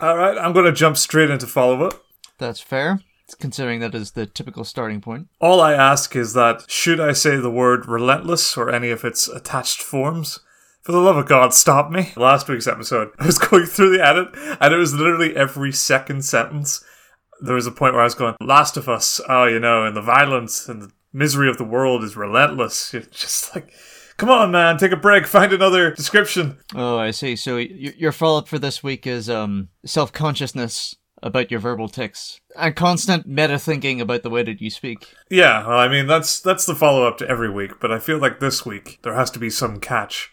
All right, I'm going to jump straight into follow up. That's fair, considering that is the typical starting point. All I ask is that should I say the word relentless or any of its attached forms? For the love of God, stop me. Last week's episode, I was going through the edit, and it was literally every second sentence. There was a point where I was going, Last of Us, oh, you know, and the violence and the misery of the world is relentless. You're just like, come on, man, take a break, find another description. Oh, I see. So y- your follow up for this week is um self consciousness about your verbal tics and constant meta thinking about the way that you speak. Yeah, well, I mean, that's that's the follow up to every week, but I feel like this week there has to be some catch.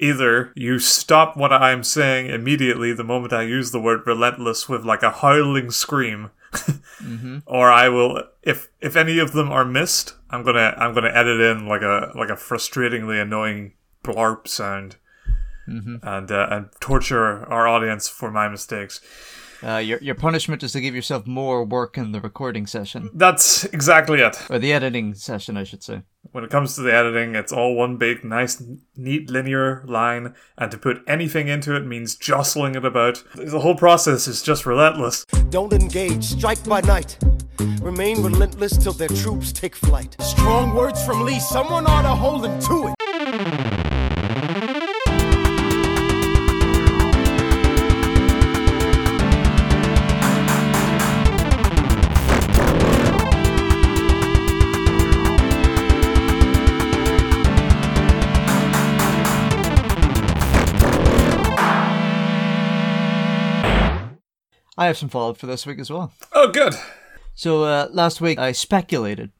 Either you stop what I'm saying immediately the moment I use the word relentless with like a howling scream, or I will if if any of them are missed, I'm gonna I'm gonna edit in like a like a frustratingly annoying blarp sound, and uh, and torture our audience for my mistakes. Uh, your your punishment is to give yourself more work in the recording session That's exactly it. or the editing session, I should say. When it comes to the editing, it's all one big, nice, neat, linear line, and to put anything into it means jostling it about. The whole process is just relentless. Don't engage, strike by night. Remain relentless till their troops take flight. Strong words from Lee, someone ought to hold him to it. I have some follow up for this week as well. Oh, good. So uh, last week I speculated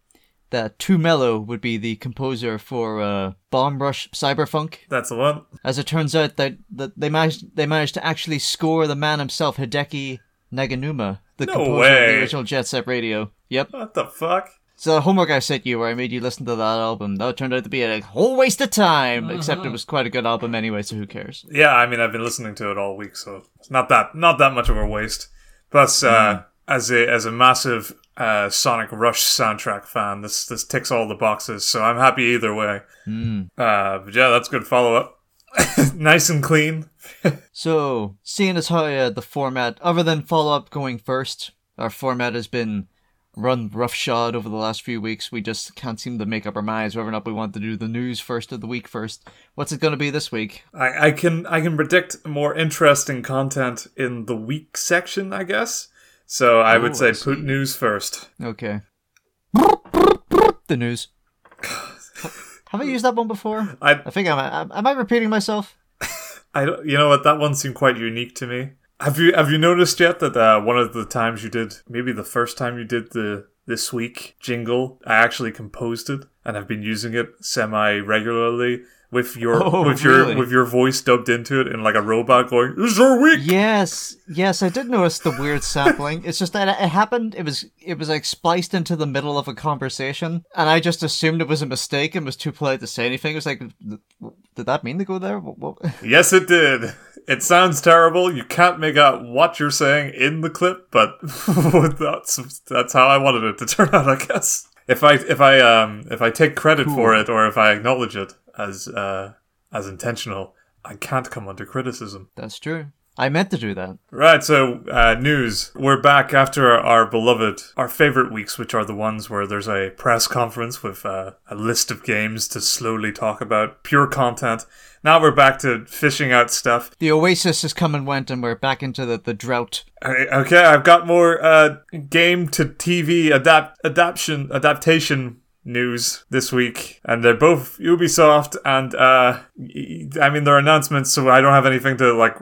that 2 Mello would be the composer for uh, Bomb Rush Cyberfunk. That's the one. As it turns out that, that they managed they managed to actually score the man himself, Hideki Naganuma, the No composer of the original Jet Set Radio. Yep. What the fuck? So the homework I sent you, where I made you listen to that album, that turned out to be a whole waste of time. Except it was quite a good album anyway, so who cares? Yeah, I mean, I've been listening to it all week, so it's not that not that much of a waste. Plus, uh, as a as a massive uh, Sonic Rush soundtrack fan, this this ticks all the boxes. So I'm happy either way. Uh, but yeah, that's good follow up. nice and clean. So, seeing as how uh, the format, other than follow up going first, our format has been run roughshod over the last few weeks. We just can't seem to make up our minds whether or not we want to do the news first or the week first. What's it going to be this week? I, I can I can predict more interesting content in the week section, I guess. So I would Oh, say I put news first. Okay. The news. Have I used that one before? I I think I'm. Am I repeating myself? I don't, you know what that one seemed quite unique to me. Have you have you noticed yet that uh, one of the times you did maybe the first time you did the this week jingle I actually composed it and I've been using it semi regularly with your Oh, with your with your voice dubbed into it in like a robot going is week. Yes, yes, I did notice the weird sampling. It's just that it happened. It was it was like spliced into the middle of a conversation, and I just assumed it was a mistake and was too polite to say anything. It was like, did that mean to go there? Yes, it did. It sounds terrible. You can't make out what you're saying in the clip, but that's that's how I wanted it to turn out. I guess if I if I um if I take credit for it or if I acknowledge it as uh as intentional, I can't come under criticism. That's true. I meant to do that. Right. So uh, news. We're back after our beloved, our favorite weeks, which are the ones where there's a press conference with uh, a list of games to slowly talk about, pure content. Now we're back to fishing out stuff. The Oasis has come and went, and we're back into the, the drought. Okay, I've got more uh, game to TV adapt adaptation adaptation news this week, and they're both Ubisoft and uh, I mean they're announcements, so I don't have anything to like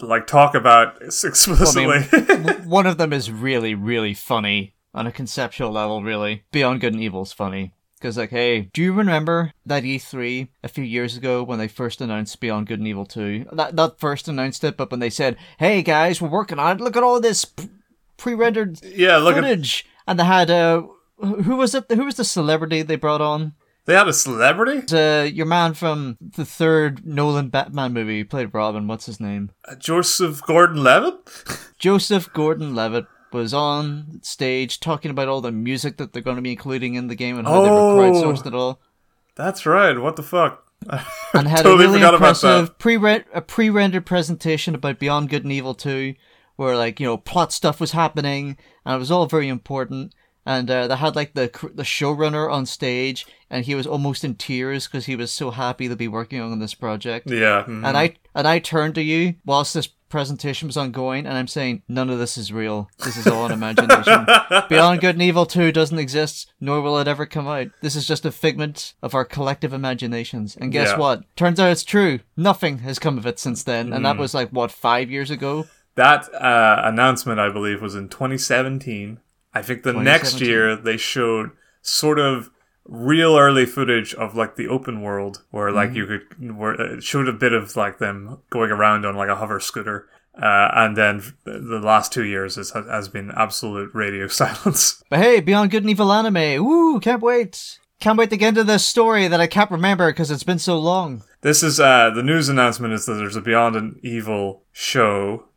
like talk about explicitly. W- One of them is really, really funny on a conceptual level, really. Beyond Good and Evil is funny. Because, like, hey, do you remember that E3 a few years ago when they first announced Beyond Good and Evil 2? That, not first announced it, but when they said, hey guys, we're working on it, look at all this pre rendered yeah, look at footage. And they had, uh, who was it? Who was the celebrity they brought on? They had a celebrity, Uh, your man from the third Nolan Batman movie played Robin. What's his name? Uh, Joseph Gordon-Levitt. Joseph Gordon Levitt was on stage talking about all the music that they're going to be including in the game and how they Oh. were crowdsourced it all, That's right. What the fuck? and had Totally a really impressive pre a pre-rendered presentation about Beyond Good and Evil 2, where like you know plot stuff was happening and it was all very important. And uh, they had like the the showrunner on stage, and he was almost in tears because he was so happy to be working on this project. Yeah. mhm. And I and I turned to you whilst this presentation was ongoing, and I'm saying none of this is real. This is all an imagination. Beyond Good and Evil Two doesn't exist, nor will it ever come out. This is just a figment of our collective imaginations. And guess Yeah. what? Turns out it's true. Nothing has come of it since then, and that was like what five years ago. That uh, announcement, I believe, was in 2017. I think the next year they showed sort of real early footage of like the open world, where like you could, where it showed a bit of like them going around on like a hover scooter. Uh, and then the last two years has, has been absolute radio silence. But hey, Beyond Good and Evil anime. Woo! Can't wait. Can't wait to get into this story that I can't remember because it's been so long. This is uh, the news announcement is that there's a Beyond an Evil show,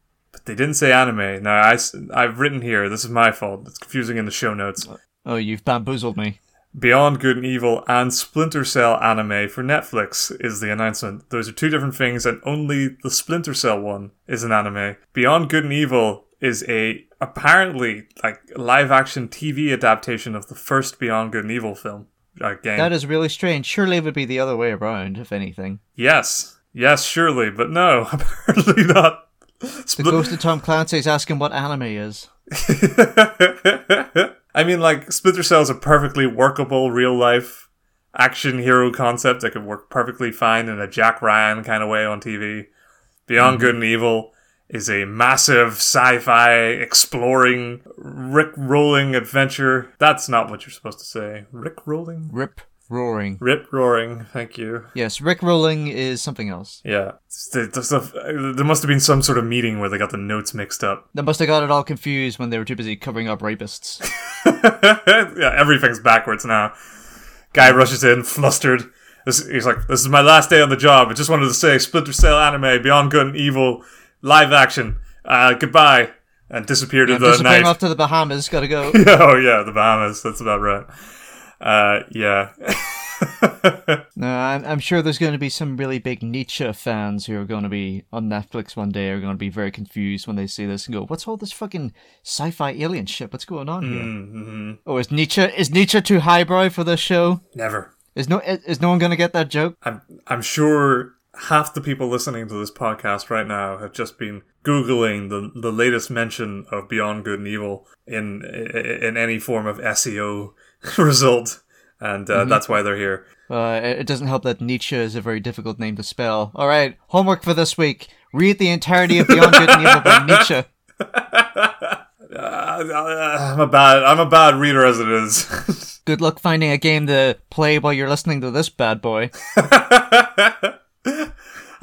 they didn't say anime. Now I, have written here. This is my fault. It's confusing in the show notes. Oh, you've bamboozled me. Beyond Good and Evil and Splinter Cell anime for Netflix is the announcement. Those are two different things, and only the Splinter Cell one is an anime. Beyond Good and Evil is a apparently like live action TV adaptation of the first Beyond Good and Evil film uh, game. That is really strange. Surely it would be the other way around, if anything. yes, yes, surely, but no, apparently not. The ghost of Tom Clancy is asking what anime is. I mean, like Splinter Cell is a perfectly workable real life action hero concept that could work perfectly fine in a Jack Ryan kind of way on TV. Beyond mm-hmm. Good and Evil is a massive sci-fi exploring Rick rolling adventure. That's not what you're supposed to say. Rick rolling? Rip roaring. Rip roaring. Thank you. Yes, Rick rolling is something else. Yeah. The- the stuff- There must have been some sort of meeting where they got the notes mixed up. They must have got it all confused when they were too busy covering up rapists. yeah, everything's backwards now. Guy rushes in, flustered. This, he's like, "This is my last day on the job. I just wanted to say, Splinter Cell anime, Beyond Good and Evil, live action. Uh, goodbye." And disappeared I'm into the night. off to the Bahamas. Gotta go. oh yeah, the Bahamas. That's about right. Uh, yeah. No, I'm, I'm sure there's going to be some really big Nietzsche fans who are going to be on Netflix one day are going to be very confused when they see this and go, "What's all this fucking sci-fi alien shit? What's going on here?" mm-hmm. Oh, is Nietzsche is Nietzsche too highbrow for this show? Never. Is no is, is no one going to get that joke? I'm I'm sure half the people listening to this podcast right now have just been googling the the latest mention of Beyond Good and Evil in in any form of SEO result, and uh, that's why they're here. Uh, it doesn't help that Nietzsche is a very difficult name to spell. All right, homework for this week: read the entirety of Beyond Good and Evil by Nietzsche. I'm a bad I'm a bad reader as it is. Good luck finding a game to play while you're listening to this bad boy.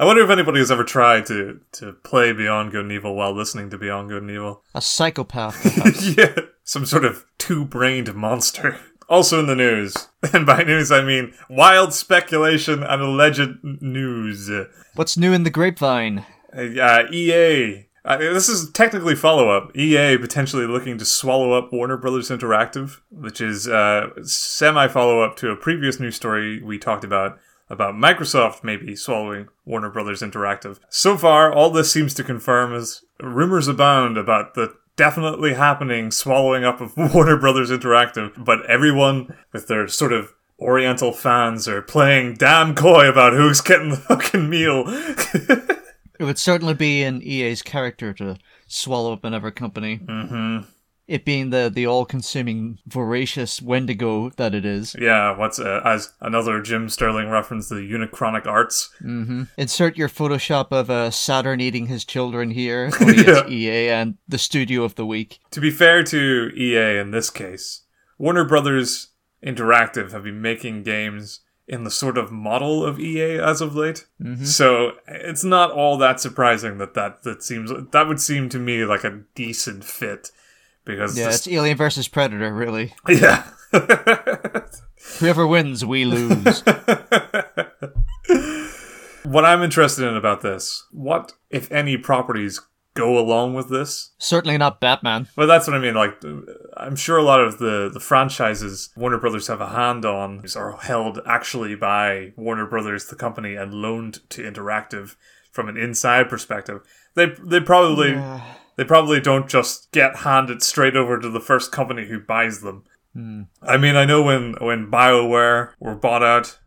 I wonder if anybody has ever tried to to play Beyond Good and Evil while listening to Beyond Good and Evil. A psychopath, yeah, some sort of two-brained monster. Also in the news, and by news I mean wild speculation and alleged news. What's new in the grapevine? Uh, EA. Uh, this is technically follow-up. EA potentially looking to swallow up Warner Brothers Interactive, which is uh, semi-follow-up to a previous news story we talked about about Microsoft maybe swallowing Warner Brothers Interactive. So far, all this seems to confirm is rumors abound about the definitely happening swallowing up of Warner Brothers Interactive, but everyone with their sort of Oriental fans are playing damn coy about who's getting the fucking meal. It would certainly be in EA's character to swallow up another company. Mm-hmm. It being the, the all-consuming, voracious Wendigo that it is. yeah, what's uh, as another Jim Sterling reference, the Unichronic Arts. Insert your Photoshop of uh, Saturn eating his children here. It's EA and the studio of the week. To be fair to EA in this case, Warner Brothers Interactive have been making games in the sort of model of EA as of late. So it's not all that surprising that that that seems that would seem to me like a decent fit because Yeah, it's Alien versus Predator, really. yeah. Whoever wins, we lose. what I'm interested in about this, what if any properties go along with this? Certainly not Batman. Well, that's what I mean. Like, I'm sure a lot of the, the franchises Warner Brothers have a hand on are held actually by Warner Brothers, the company, and loaned to Interactive from an inside perspective. They they probably They probably don't just get handed straight over to the first company who buys them. Hmm. I mean, I know when when BioWare were bought out,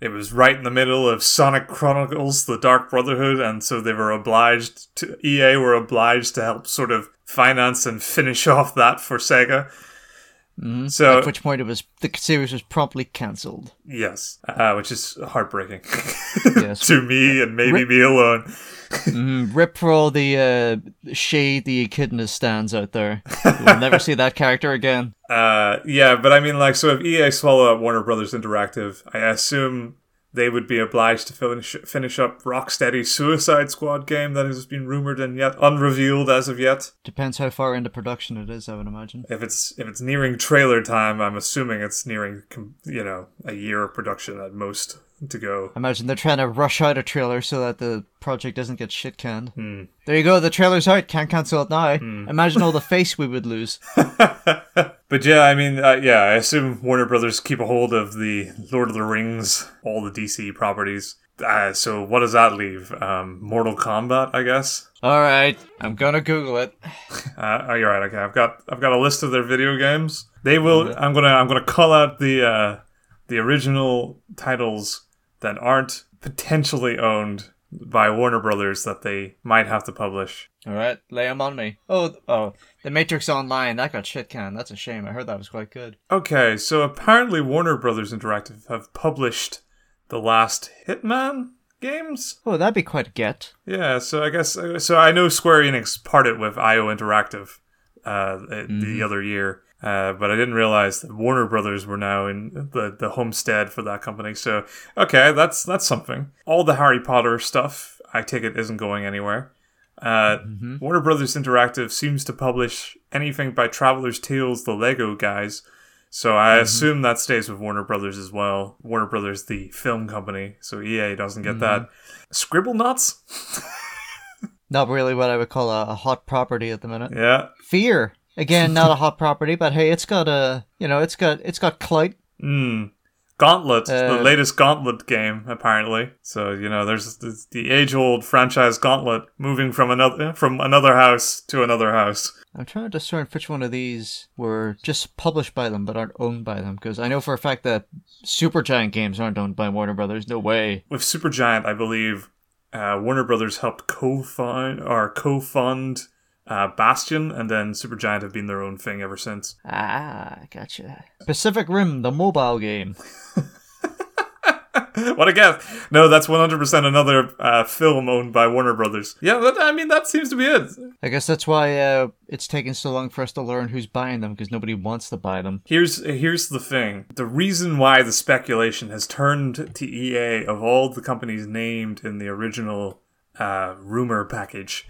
it was right in the middle of Sonic Chronicles: The Dark Brotherhood, and so they were obliged to EA were obliged to help sort of finance and finish off that for Sega. So At which point it was the series was promptly cancelled. yes, uh, which is heartbreaking Yes. to me and maybe Rip- me alone. Mm, rip for all the uh, shady echidna stands out there. We'll never see that character again. Uh, yeah, but I mean, like, so if EA swallow up Warner Brothers Interactive, I assume they would be obliged to finish finish up Rocksteady's Suicide Squad game that has been rumored and yet unrevealed as of yet. Depends how far into production it is, I would imagine. If it's if it's nearing trailer time, I'm assuming it's nearing you know a year of production at most to go. I imagine they're trying to rush out a trailer so that the project doesn't get shit canned. There you go, the trailer's out, can't cancel it now. Imagine all the face we would lose. But yeah, I mean, uh, yeah, I assume Warner Brothers keep a hold of the Lord of the Rings, all the DC properties. Uh, so what does that leave? Um, Mortal Kombat, I guess. Alright, I'm gonna Google it. Uh, oh, you're right. Okay, I've got I've got a list of their video games. They will. I'm gonna I'm gonna call out the uh, the original titles that aren't potentially owned by Warner Brothers that they might have to publish. Alright, lay 'em on me. Oh, oh, The Matrix Online, that got shit canned. That's a shame. I heard that was quite good. Okay, so apparently Warner Brothers Interactive have published the last Hitman games. Oh, that'd be quite a get. Yeah, so I guess so. I know Square Enix parted with IO Interactive uh, the other year, uh, but I didn't realize that Warner Brothers were now in the the homestead for that company. So okay, that's that's something. All the Harry Potter stuff, I take it, isn't going anywhere. Uh, Warner Brothers Interactive seems to publish anything by Traveller's Tales, the Lego guys. So I assume that stays with Warner Brothers as well. Warner Brothers, the film company, so EA doesn't get that. Scribblenauts, Not really what I would call a, a hot property at the minute. yeah. Fear. Again, not a hot property, but hey, it's got a you know, it's got it's got clout. Mm. Gauntlet, the Uh, latest Gauntlet game, apparently. So you know, there's the, the age-old franchise Gauntlet moving from another from another house to another house. I'm trying to discern which one of these were just published by them but aren't owned by them because I know for a fact that Supergiant games aren't owned by Warner Brothers. No way. With Supergiant, I believe uh, Warner Brothers helped co-fund or co-fund uh, Bastion, and then Supergiant have been their own thing ever since. Ah, gotcha. Pacific Rim, the mobile game. what a guess! No, that's 100% another uh, film owned by Warner Brothers. Yeah, that, I mean that seems to be it. I guess that's why uh, it's taking so long for us to learn who's buying them because nobody wants to buy them. Here's here's the thing. The reason why the speculation has turned to EA of all the companies named in the original uh, rumor package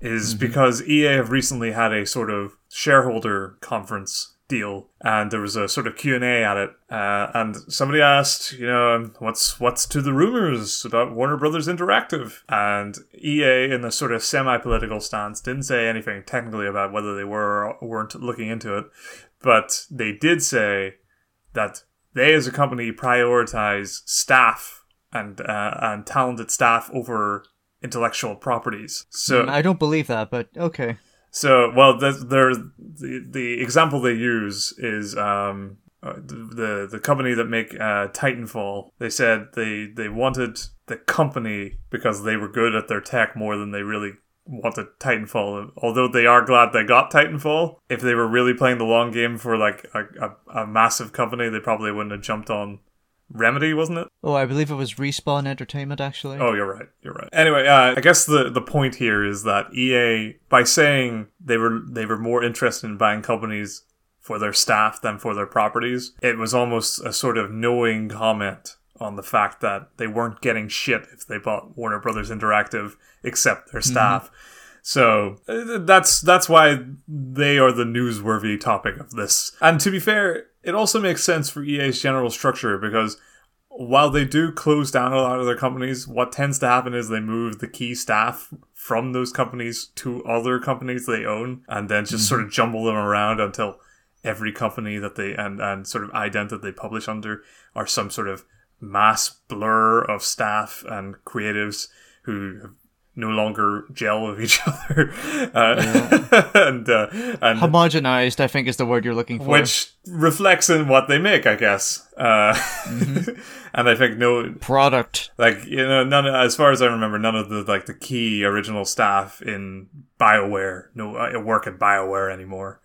is because EA have recently had a sort of shareholder conference deal, and there was a sort of Q and A at it, uh, and somebody asked, you know, what's what's to the rumors about Warner Brothers Interactive, and EA, in a sort of semi-political stance, didn't say anything technically about whether they were or weren't looking into it, but they did say that they, as a company, prioritize staff and uh, and talented staff over intellectual properties. So I don't believe that, but okay. so, well, the, they're, the the example they use is um, uh, the the company that make uh, Titanfall. They said they they wanted the company because they were good at their tech more than they really wanted Titanfall. Although they are glad they got Titanfall, if they were really playing the long game for like a, a, a massive company, they probably wouldn't have jumped on Remedy, wasn't it? Oh, I believe it was Respawn Entertainment actually. Oh, you're right. You're right. Anyway, uh, I guess the the point here is that EA, by saying they were they were more interested in buying companies for their staff than for their properties, it was almost a sort of knowing comment on the fact that they weren't getting shit if they bought Warner Brothers Interactive except their staff. So uh, that's that's why they are the newsworthy topic of this. And to be fair, it also makes sense for EA's general structure because while they do close down a lot of their companies, what tends to happen is they move the key staff from those companies to other companies they own and then just sort of mm-hmm. jumble them around until every company that they and, and sort of ident that they publish under are some sort of mass blur of staff and creatives who no longer gel with each other, uh, and uh, and Homogenized, I think, is the word you're looking for. which reflects in what they make, I guess. Uh, Mm-hmm. and I think no, product. like you know, none. As far as I remember, none of the like the key original staff in Bioware no uh, work at Bioware anymore.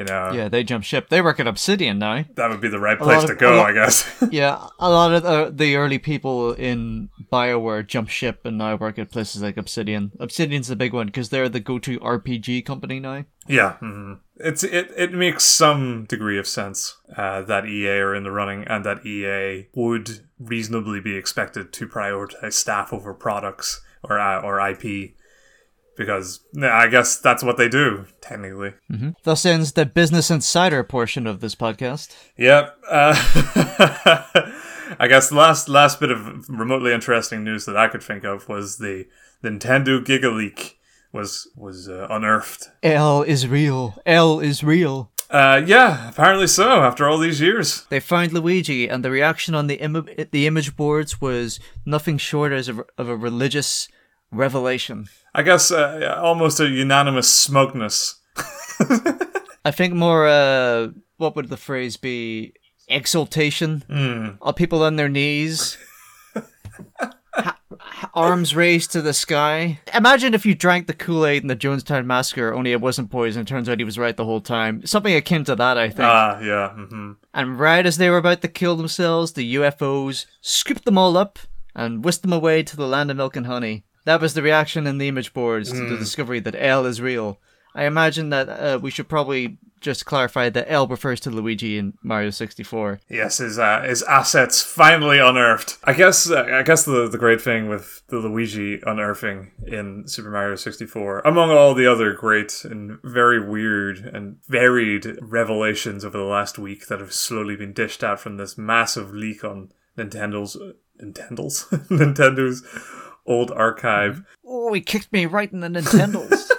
You know, Yeah, they jump ship. They work at Obsidian now. that would be the right place of- to go, lot- I guess. Yeah, a lot of the, the early people in BioWare jump ship and now work at places like Obsidian. Obsidian's the big one because they're the go-to RPG company now. Yeah, hmm it's it. It makes some degree of sense uh, that EA are in the running, and that EA would reasonably be expected to prioritize staff over products or uh, or IP, because yeah, I guess that's what they do technically. Thus ends the Business Insider portion of this podcast. Yep. Uh, I guess the last last bit of remotely interesting news that I could think of was the Nintendo Giga Leak was was uh, unearthed. L is real. L is real. Uh, yeah, apparently so. After all these years. They found Luigi, and the reaction on the Im- the image boards was nothing short as a, of a religious revelation. I guess uh, almost a unanimous smugness. I think more, uh, what would the phrase be? Exultation. Are people on their knees? Ha- arms raised to the sky. Imagine if you drank the Kool Aid in the Jonestown Massacre, only it wasn't poison. It turns out he was right the whole time. Something akin to that, I think. Ah, yeah. hmm and right as they were about to kill themselves, the UFOs scooped them all up and whisked them away to the land of milk and honey. That was the reaction in the image boards to the discovery that L is real. I imagine that uh, we should probably just clarify that L refers to Luigi in Mario 64. Yes, his uh, his assets finally unearthed. I guess uh, I guess the the great thing with the Luigi unearthing in Super Mario 64, among all the other great and very weird and varied revelations over the last week that have slowly been dished out from this massive leak on Nintendo's Nintendo's Nintendo's old archive. Oh, he kicked me right in the Nintendos.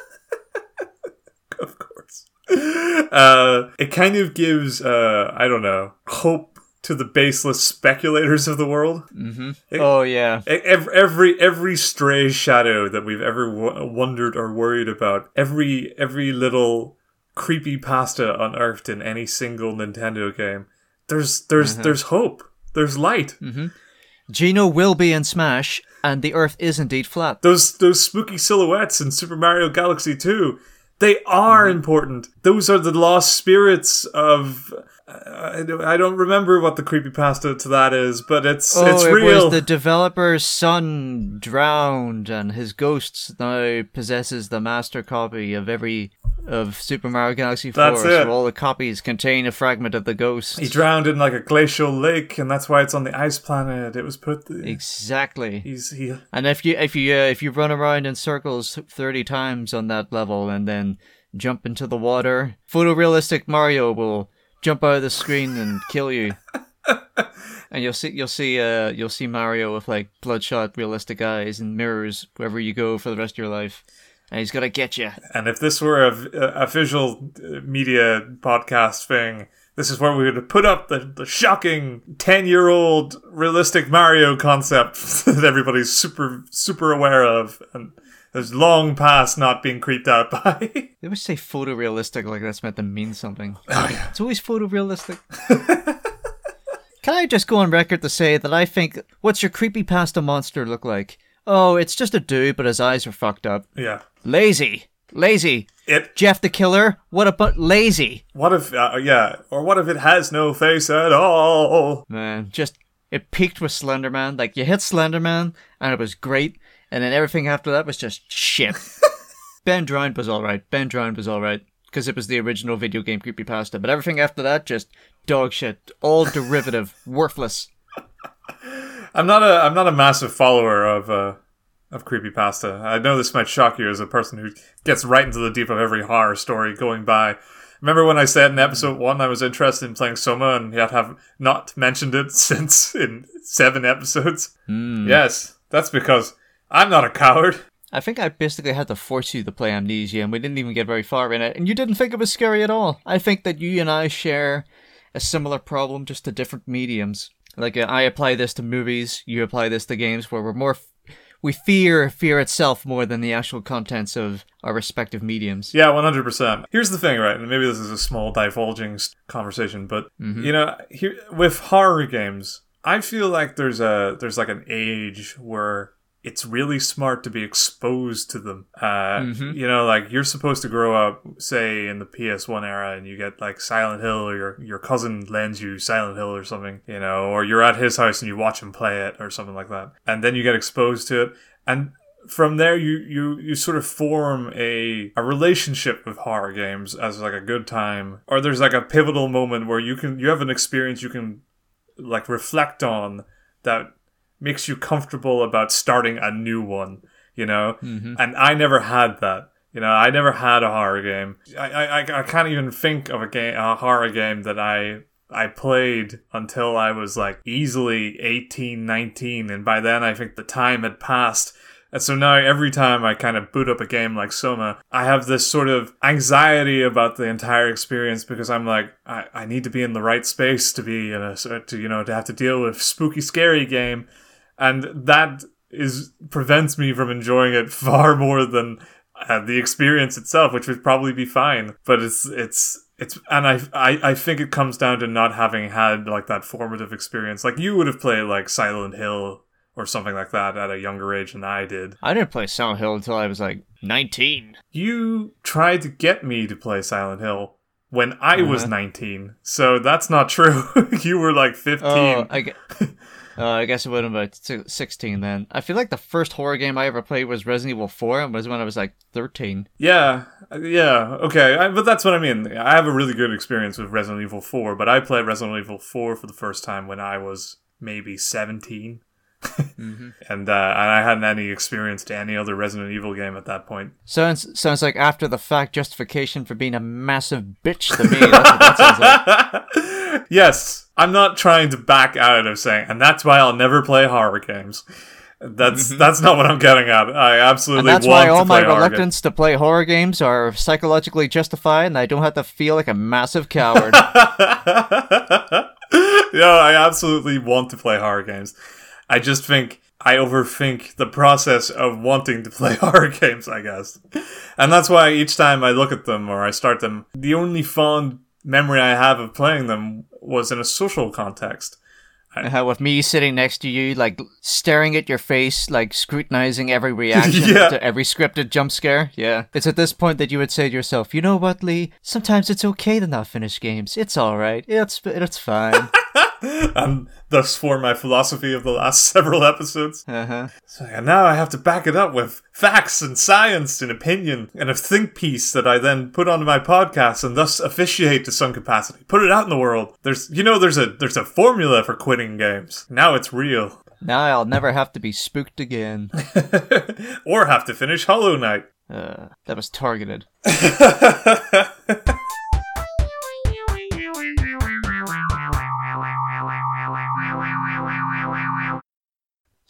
of course. Uh, it kind of gives, uh, I don't know, hope to the baseless speculators of the world. mm-hmm oh, yeah. Every, every every stray shadow that we've ever w- wondered or worried about, every every little creepy pasta unearthed in any single Nintendo game, there's there's there's hope. There's light. Mm-hmm. Geno will be in Smash, and the Earth is indeed flat. Those those spooky silhouettes in Super Mario Galaxy 2, they are important. Those are the lost spirits of. Uh, I don't- remember what the creepy pasta to that is, but it's Oh, it's it real. was the developer's son drowned, and his ghost now possesses the master copy of every of Super Mario Galaxy 4. That's it. So all the copies contain a fragment of the ghost. he drowned in like a glacial lake, and that's why it's on the ice planet. It was put. exactly. He's he. And if you if you uh, if you run around in circles 30 times on that level and then jump into the water, photorealistic Mario will jump out of the screen and kill you. and you'll see you'll see uh you'll see Mario with like bloodshot realistic eyes and mirrors wherever you go for the rest of your life. And he's gonna get you. And if this were a, a visual uh, media podcast thing, this is where we would put up the, the shocking 10 year old realistic Mario concept that everybody's super, super aware of and has long past not being creeped out by. They always say photorealistic like that's meant to mean something. Oh, yeah. It's always photorealistic. Can I just go on record to say that I think what's your creepy pasta monster look like? Oh, it's just a dude, but his eyes are fucked up. yeah. Lazy. Lazy. It, Jeff the Killer, what about lazy? what if, uh, yeah, or what if it has no face at all? Man, just it peaked with Slenderman. Like you hit Slenderman and it was great, and then everything after that was just shit. ben Drowned was alright. Ben Drowned was alright. Because it was the original video game creepypasta. But everything after that, just dog shit. All derivative. worthless. I'm not a I'm not a massive follower of uh of creepypasta. I know this might shock you as a person who gets right into the deep of every horror story going by. Remember when I said in episode one I was interested in playing Soma and yet have not mentioned it since in seven episodes? Yes, that's because I'm not a coward. I think I basically had to force you to play Amnesia, and we didn't even get very far in it, and you didn't think it was scary at all. I think that you and I share a similar problem, just to different mediums. Like uh, I apply this to movies, you apply this to games, where we're more, f- we fear fear itself more than the actual contents of our respective mediums. Yeah, one hundred percent. Here's the thing, right? And maybe this is a small divulging conversation, but you know, here with horror games, I feel like there's a there's like an age where it's really smart to be exposed to them. Uh, You know, like you're supposed to grow up, say, in the PS1 era, and you get like Silent Hill, or your your cousin lends you Silent Hill or something, you know, or you're at his house and you watch him play it or something like that, and then you get exposed to it, and from there you you you sort of form a a relationship with horror games as like a good time. Or there's like a pivotal moment where you can you have an experience you can like reflect on that makes you comfortable about starting a new one you know? Mm-hmm. And i never had that you know? I never had a horror game. I i, I- I can't even think of a game a horror game that i I played until I was like easily 18, 19, and by then I think the time had passed. And so now every time I kind of boot up a game like Soma, I have this sort of anxiety about the entire experience because I'm like, I, I need to be in the right space to be in a, to, you know, to have to deal with spooky, scary game. And that is, prevents me from enjoying it far more than uh, the experience itself, which would probably be fine. But it's, it's, it's, and I, I, I think it comes down to not having had like that formative experience. Like you would have played like Silent Hill or something like that at a younger age than I did. I didn't play Silent Hill until I was like 19. You tried to get me to play Silent Hill when I was 19, so that's not true. you were like 15. Oh, I, uh, I guess it would have been 16 then. I feel like the first horror game I ever played was Resident Evil 4, and was when I was like 13. Yeah, yeah, okay, I, but that's what I mean. I have a really good experience with Resident Evil 4, but I played Resident Evil 4 for the first time when I was maybe 17. and uh, and I hadn't any experience to any other Resident Evil game at that point. Sounds sounds like after the fact justification for being a massive bitch to me. That's what that sounds like. yes, I'm not trying to back out of saying, and that's why I'll never play horror games. That's that's not what I'm getting at. I absolutely Mm-hmm. And that's want why all my play horror games. reluctance to play horror games are psychologically justified, and I don't have to feel like a massive coward. no, I absolutely want to play horror games. I just think I overthink the process of wanting to play horror games, I guess. And that's why each time I look at them or I start them, the only fond memory I have of playing them was in a social context. How with me sitting next to you, like staring at your face, like scrutinizing every reaction Yeah. to every scripted jump scare. Yeah. It's at this point that you would say to yourself, you know what, Lee? Sometimes it's okay to not finish games. It's alright. It's it's fine. And thus for my philosophy of the last several episodes. uh-huh. So, and now I have to back it up with facts and science and opinion and a think piece that I then put onto my podcast and thus officiate to some capacity. Put it out in the world. There's, you know, there's a there's a formula for quitting games. Now it's real. Now I'll never have to be spooked again. or have to finish Hollow Knight. Uh, that was targeted.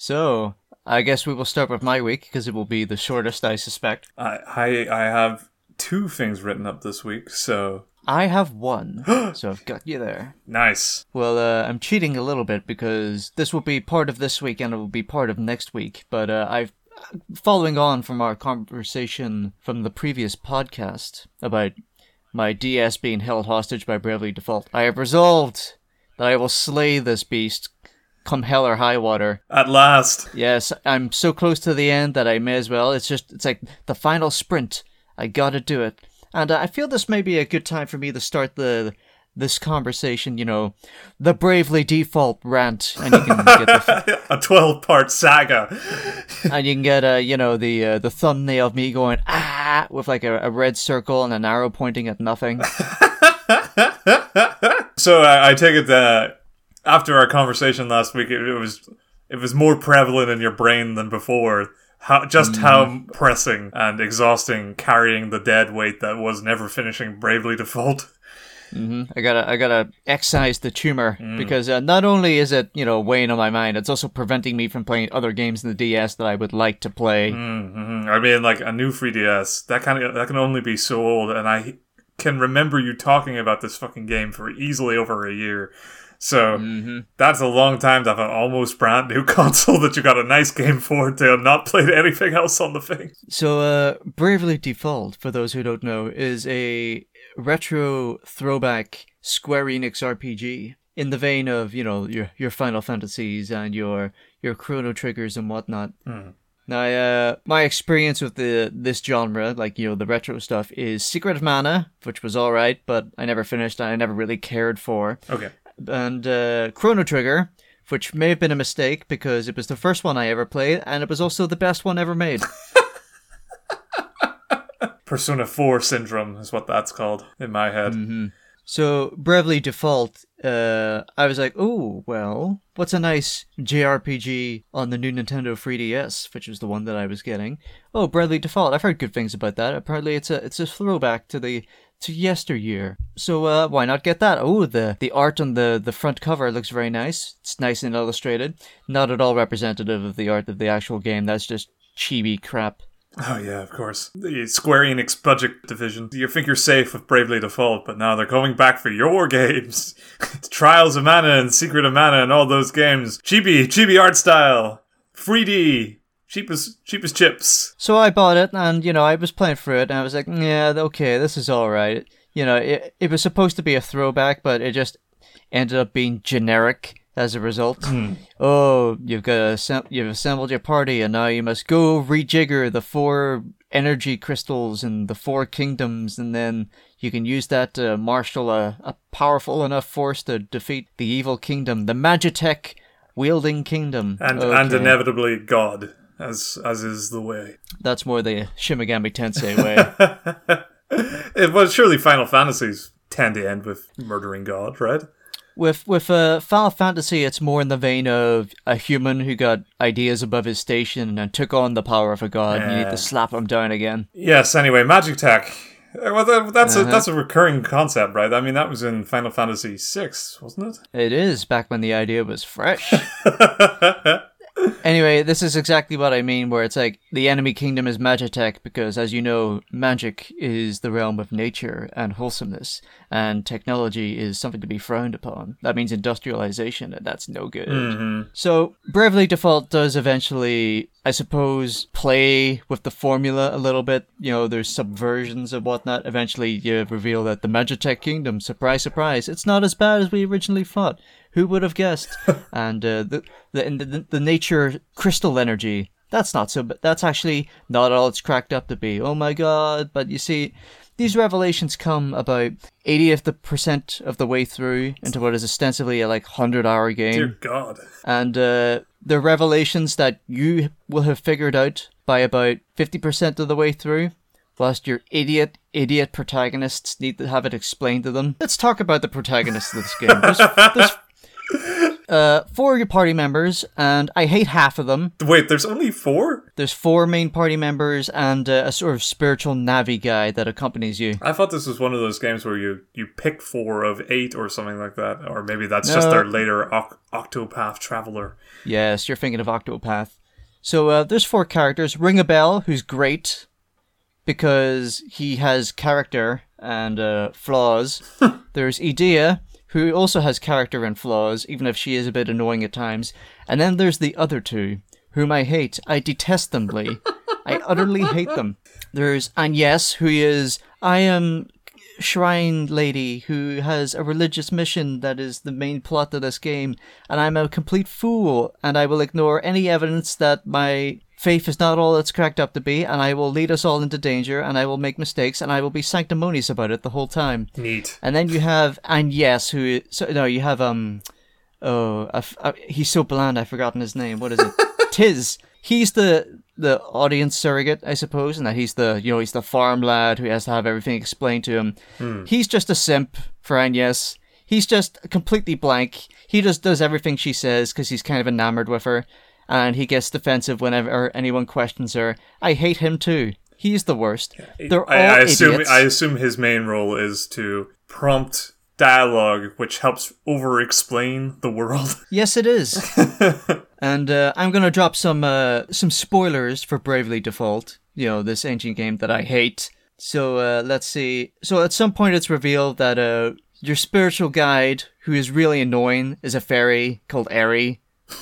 So, I guess we will start with my week because it will be the shortest, I suspect. I, I I have two things written up this week, so I have one, so I've got you there. nice. Well, uh, I'm cheating a little bit because this will be part of this week and it will be part of next week. But uh, I've following on from our conversation from the previous podcast about my DS being held hostage by Bravely Default. I have resolved that I will slay this beast, come hell or high water. At last. Yes, I'm so close to the end that I may as well. It's just, it's like the final sprint. I gotta do it. And uh, I feel this may be a good time for me to start the this conversation, you know, the bravely default rant, and you can get the, a 12 part saga. and you can get uh, you know the uh, the thumbnail of me going ah with like a, a red circle and an arrow pointing at nothing. So I, I take it that after our conversation last week, it, it was it was more prevalent in your brain than before. How, just how pressing and exhausting carrying the dead weight that was never finishing Bravely Default. I gotta I gotta excise the tumor because uh, not only is it you know weighing on my mind, it's also preventing me from playing other games in the DS that I would like to play. hmm I mean, like a new 3DS that kind of that can only be so old, and I can remember you talking about this fucking game for easily over a year. So that's a long time to have an almost brand new console that you got a nice game for to have not played anything else on the thing. So, uh, Bravely Default, for those who don't know, is a retro throwback Square Enix RPG in the vein of you know your your Final Fantasies and your your Chrono Triggers and whatnot. Now, uh, my experience with the this genre, like you know the retro stuff, is Secret of Mana, which was all right, but I never finished and I never really cared for, Okay. And uh, Chrono Trigger. Which may have been a mistake because it was the first one I ever played, and it was also the best one ever made. Persona 4 syndrome is what that's called in my head. So Bravely Default, uh, I was like, oh well, what's a nice JRPG on the new Nintendo 3DS, which was the one that I was getting. Oh, Bravely Default, I've heard good things about that. Apparently, it's a it's a throwback to the to yesteryear. So uh, why not get that? Oh, the the art on the the front cover looks very nice. It's nice and illustrated. Not at all representative of the art of the actual game. That's just chibi crap. Oh yeah, of course. The Square Enix budget division. You think you're safe with Bravely Default, but now they're going back for your games. Trials of Mana and Secret of Mana and all those games. Chibi, chibi art style. 3D. Cheapest, cheapest chips. So I bought it, and you know, I was playing through it, and I was like, yeah, okay, this is all right. You know, it it was supposed to be a throwback, but it just ended up being generic as a result. Hmm. Oh, you've got assemb- you've assembled your party, and now you must go rejigger the four energy crystals and the four kingdoms, and then you can use that to marshal a, a powerful enough force to defeat the evil kingdom, the Magitech wielding kingdom. And and inevitably God, as as is the way. That's more the Shin Megami Tensei way. It was surely Final Fantasies tend to end with murdering God, right? With with uh, Final Fantasy, it's more in the vein of a human who got ideas above his station and took on the power of a god. and You need to slap him down again. Yes. Anyway, Magitech. Uh, Well, that, that's Uh-huh. a that's a recurring concept, right? I mean, that was in Final Fantasy VI, wasn't it? It is back when the idea was fresh. anyway, this is exactly what I mean, where it's like the enemy kingdom is Magitech because, as you know, magic is the realm of nature and wholesomeness, and technology is something to be frowned upon. That means industrialization, and that's no good. Mm-hmm. So, Bravely Default does eventually, I suppose, play with the formula a little bit. You know, there's subversions and whatnot. Eventually, you reveal that the Magitech Kingdom, surprise, surprise, it's not as bad as we originally thought. Who would have guessed? and uh, the, the, the the nature crystal energy. That's not so, but that's actually not all it's cracked up to be. Oh my god! But you see, these revelations come about 80th the percent of the way through into what is ostensibly a like hundred hour game Dear God. and uh, the revelations that you will have figured out by about 50% of the way through, whilst your idiot, idiot protagonists need to have it explained to them. Let's talk about the protagonists of this game. There's, there's uh, four of your party members, and I hate half of them. Wait, there's only four? There's four main party members and uh, a sort of spiritual Navi guy that accompanies you. I thought this was one of those games where you you pick four of eight or something like that, or maybe that's just their later Oc- Octopath Traveler. Yes, you're thinking of Octopath. So uh, there's four characters. Ringabel, who's great because he has character and uh, flaws. there's Edea, who also has character and flaws, even if she is a bit annoying at times. And then there's the other two, whom I hate. I detest them, Lee. I utterly hate them. There's Agnes, who is I am shrine lady who has a religious mission that is the main plot of this game, and I'm a complete fool, and I will ignore any evidence that my faith is not all it's cracked up to be, and I will lead us all into danger, and I will make mistakes, and I will be sanctimonious about it the whole time. Neat. And then you have Agnes, who so no, you have um, oh, I I- he's so bland, I've forgotten his name. What is it? Tiz. He's the the audience surrogate, I suppose, and that he's the you know he's the farm lad who has to have everything explained to him. He's just a simp for Agnes. He's just completely blank. He just does everything she says because he's kind of enamored with her, and he gets defensive whenever anyone questions her. I hate him too. He's the worst. They're all I, I assume idiots. I assume his main role is to prompt dialogue which helps over explain the world. Yes, it is. and uh, I'm gonna drop some uh, some spoilers for Bravely Default. You know, this ancient game that I hate. So uh, let's see. So at some point, it's revealed that uh, Your spiritual guide, who is really annoying, is a fairy called Airy.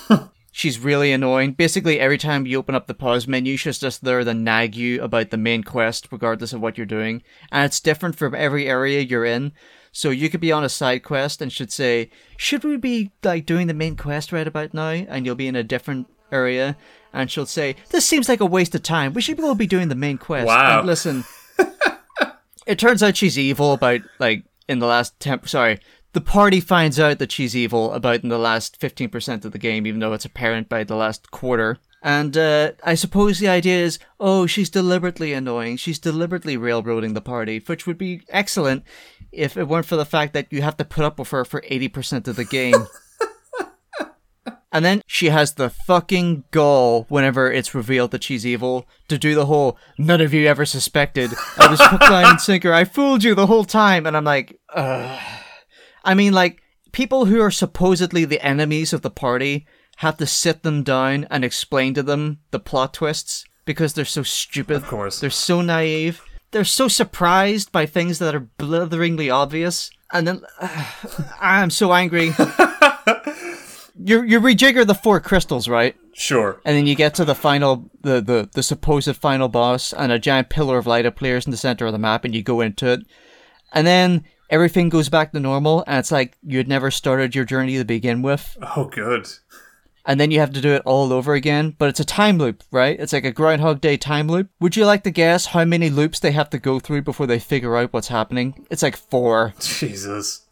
She's really annoying. Basically, every time you open up the pause menu, she's just there to nag you about the main quest, regardless of what you're doing. And it's different from every area you're in. So you could be on a side quest and should say, "Should we be like doing the main quest right about now?" And you'll be in a different area, and she'll say, "This seems like a waste of time. We should all be doing the main quest." Wow. And listen, it turns out she's evil about like in the last ten. Sorry, the party finds out that she's evil about in the last fifteen percent of the game, even though it's apparent by the last quarter. And uh, I suppose the idea is, oh, she's deliberately annoying. She's deliberately railroading the party, which would be excellent if it weren't for the fact that you have to put up with her for eighty percent of the game. And then she has the fucking gall whenever it's revealed that she's evil to do the whole none of you ever suspected. I was hook, line, and sinker. I fooled you the whole time. And I'm like, Ugh. I mean, like, people who are supposedly the enemies of the party have to sit them down and explain to them the plot twists because they're so stupid. Of course. They're so naive. They're so surprised by things that are blitheringly obvious. And then I'm so angry. you you rejigger the four crystals, right? Sure. And then you get to the final, the, the, the supposed final boss, and a giant pillar of light appears in the center of the map, and you go into it. And then everything goes back to normal, and it's like you had never started your journey to begin with. Oh, good. And then you have to do it all over again, but it's a time loop, right? It's like a Groundhog Day time loop. Would you like to guess how many loops they have to go through before they figure out what's happening? It's like four. Jesus.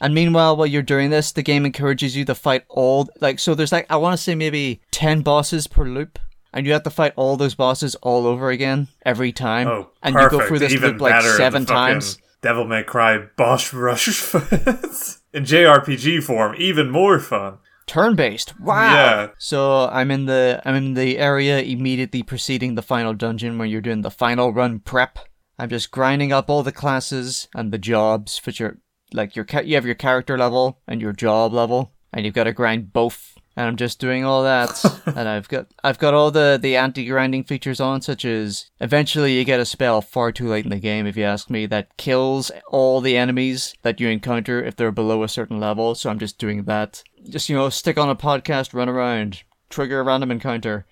And meanwhile, while you're doing this, the game encourages you to fight all like so. There's like I want to say maybe ten bosses per loop, and you have to fight all those bosses all over again every time. Oh, and perfect. you go through this Even loop like seven times. Devil May Cry boss rush in JRPG form, even more fun. Turn based. Wow. Yeah. So I'm in the I'm in the area immediately preceding the final dungeon where you're doing the final run prep. I'm just grinding up all the classes and the jobs, which are like your you have your character level and your job level, and you've got to grind both. And I'm just doing all that, and I've got I've got all the the anti-grinding features on, such as eventually you get a spell far too late in the game, if you ask me, that kills all the enemies that you encounter if they're below a certain level. So I'm just doing that. Just you know, stick on a podcast, run around, trigger a random encounter,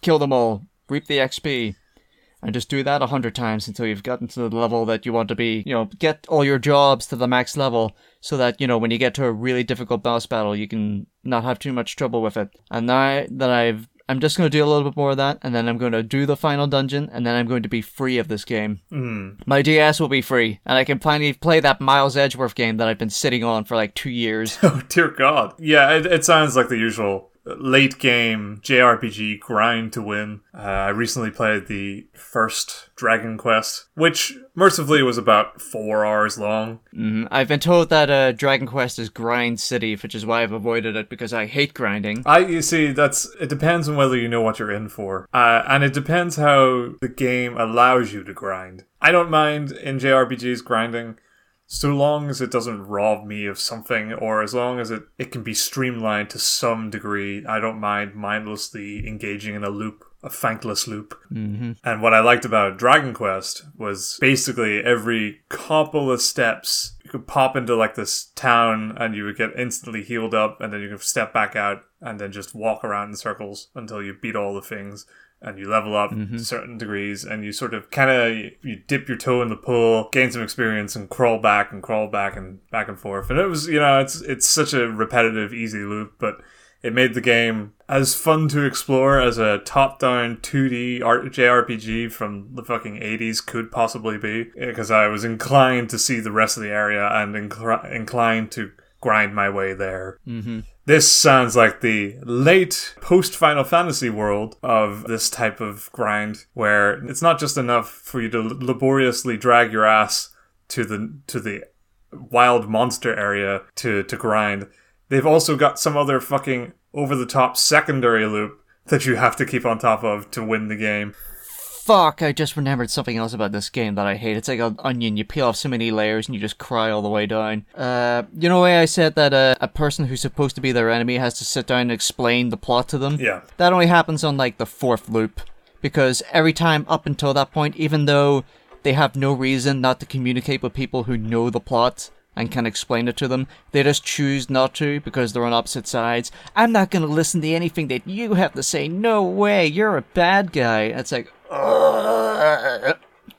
kill them all, reap the XP, and just do that a hundred times until you've gotten to the level that you want to be. You know, get all your jobs to the max level so that, you know, when you get to a really difficult boss battle, you can not have too much trouble with it. And now that I've I'm just going to do a little bit more of that, and then I'm going to do the final dungeon, and then I'm going to be free of this game. Mm. My DS will be free, and I can finally play that Miles Edgeworth game that I've been sitting on for like two years. Oh dear God. Yeah, it, it sounds like the usual late game JRPG grind to win. Uh, I recently played the first Dragon Quest, which mercifully was about four hours long. Mm, I've been told that uh, Dragon Quest is grind city, which is why I've avoided it because I hate grinding. I you see that's it depends on whether you know what you're in for, uh, and it depends how the game allows you to grind. I don't mind in JRPGs grinding so long as it doesn't rob me of something or as long as it, it can be streamlined to some degree i don't mind mindlessly engaging in a loop a thankless loop mm-hmm. and what i liked about dragon quest was basically every couple of steps you could pop into like this town and you would get instantly healed up and then you could step back out and then just walk around in circles until you beat all the things and you level up Mm-hmm. certain degrees and you sort of kind of you dip your toe in the pool gain some experience and crawl back and crawl back and back and forth and it was you know it's it's such a repetitive easy loop but it made the game as fun to explore as a top-down 2D art JRPG from the fucking 80s could possibly be because I was inclined to see the rest of the area and incl- inclined to grind my way there. Mm-hmm. This sounds like the late post Final Fantasy world of this type of grind, where it's not just enough for you to laboriously drag your ass to the to the wild monster area to to grind. They've also got some other fucking over the top secondary loop that you have to keep on top of to win the game. Fuck, I just remembered something else about this game that I hate. It's like an onion. You peel off so many layers and you just cry all the way down. Uh, you know way I said that uh, a person who's supposed to be their enemy has to sit down and explain the plot to them? Yeah. That only happens on like the fourth loop. Because every time up until that point, even though they have no reason not to communicate with people who know the plot and can explain it to them. They just choose not to because they're on opposite sides. I'm not going to listen to anything that you have to say. No way, you're a bad guy. It's like.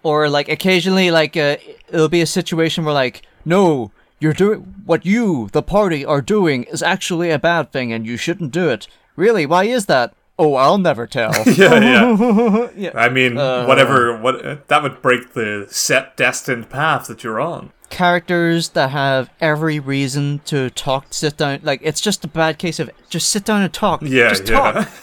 Or like occasionally, like uh, it'll be a situation where like, no, you're doing what you, the party, are doing is actually a bad thing, and you shouldn't do it. Really? Why is that? Oh, I'll never tell. yeah, yeah. yeah I mean, Uh. whatever. What that would break the set destined path that you're on. characters that have every reason to talk, sit down. Like it's just a bad case of just sit down and talk. Yeah, just yeah. talk.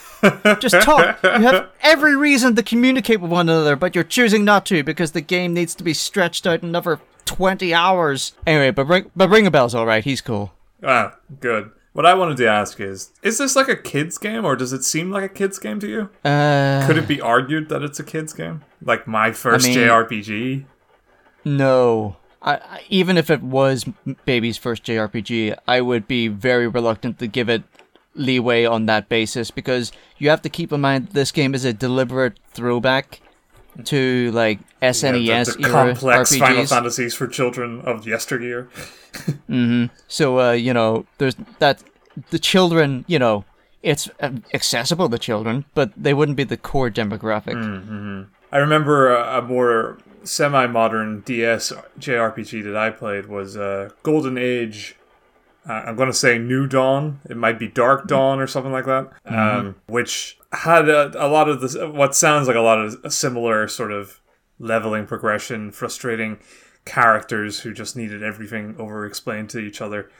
just talk. You have every reason to communicate with one another, but you're choosing not to because the game needs to be stretched out another twenty hours. Anyway, but Ring, but Ringabel's all right. He's cool. Ah, good. What I wanted to ask is: Is this like a kids game, or does it seem like a kids game to you? Uh, Could it be argued that it's a kids game, like my first mean- JRPG? no. I, I, even if it was Baby's first JRPG, I would be very reluctant to give it leeway on that basis because you have to keep in mind this game is a deliberate throwback to like SNES Yeah, the, the era complex Final Fantasies for children of yesteryear. mm-hmm. So uh, you know, there's that the children, you know, it's um, accessible to children, but they wouldn't be the core demographic. I remember a, a more semi-modern DS JRPG that I played was uh, Golden Age. Uh, I'm going to say New Dawn. It might be Dark Dawn or something like that, um, which had a, a lot of this. What sounds like a lot of a similar sort of leveling progression, frustrating characters who just needed everything over-explained to each other.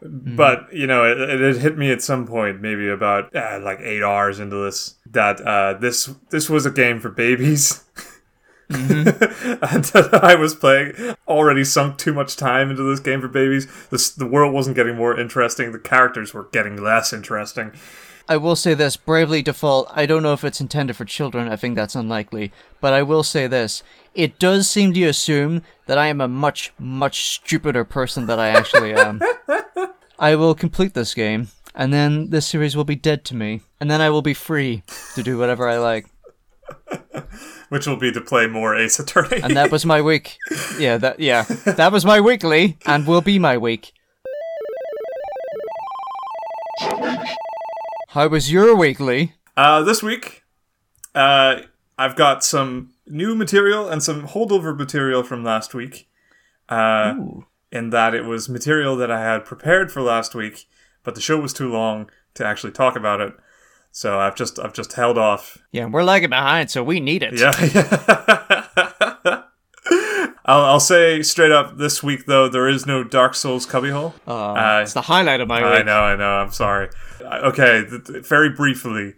But you know, it, it hit me at some point, maybe about uh, like eight hours into this, that uh, this this was a game for babies. Mm-hmm. and that I was playing already sunk too much time into this game for babies. This the world wasn't getting more interesting. The characters were getting less interesting. I will say this Bravely Default, I don't know if it's intended for children, I think that's unlikely, but I will say this. It does seem to assume that I am a much, much stupider person than I actually am. I will complete this game, and then this series will be dead to me, and then I will be free to do whatever I like. Which will be to play more Ace Attorney. And that was my week. Yeah, that yeah. That was my weekly, and will be my week. How was your weekly? Uh, this week, uh, I've got some new material and some holdover material from last week. Uh, in that it was material that I had prepared for last week, but the show was too long to actually talk about it. So I've just I've just held off. Yeah, we're lagging behind, so we need it. Yeah. I'll, I'll say straight up this week though there is no Dark Souls cubbyhole. Uh, Uh, it's the highlight of my I week. know, I know. I'm sorry. Okay, th- th- very briefly,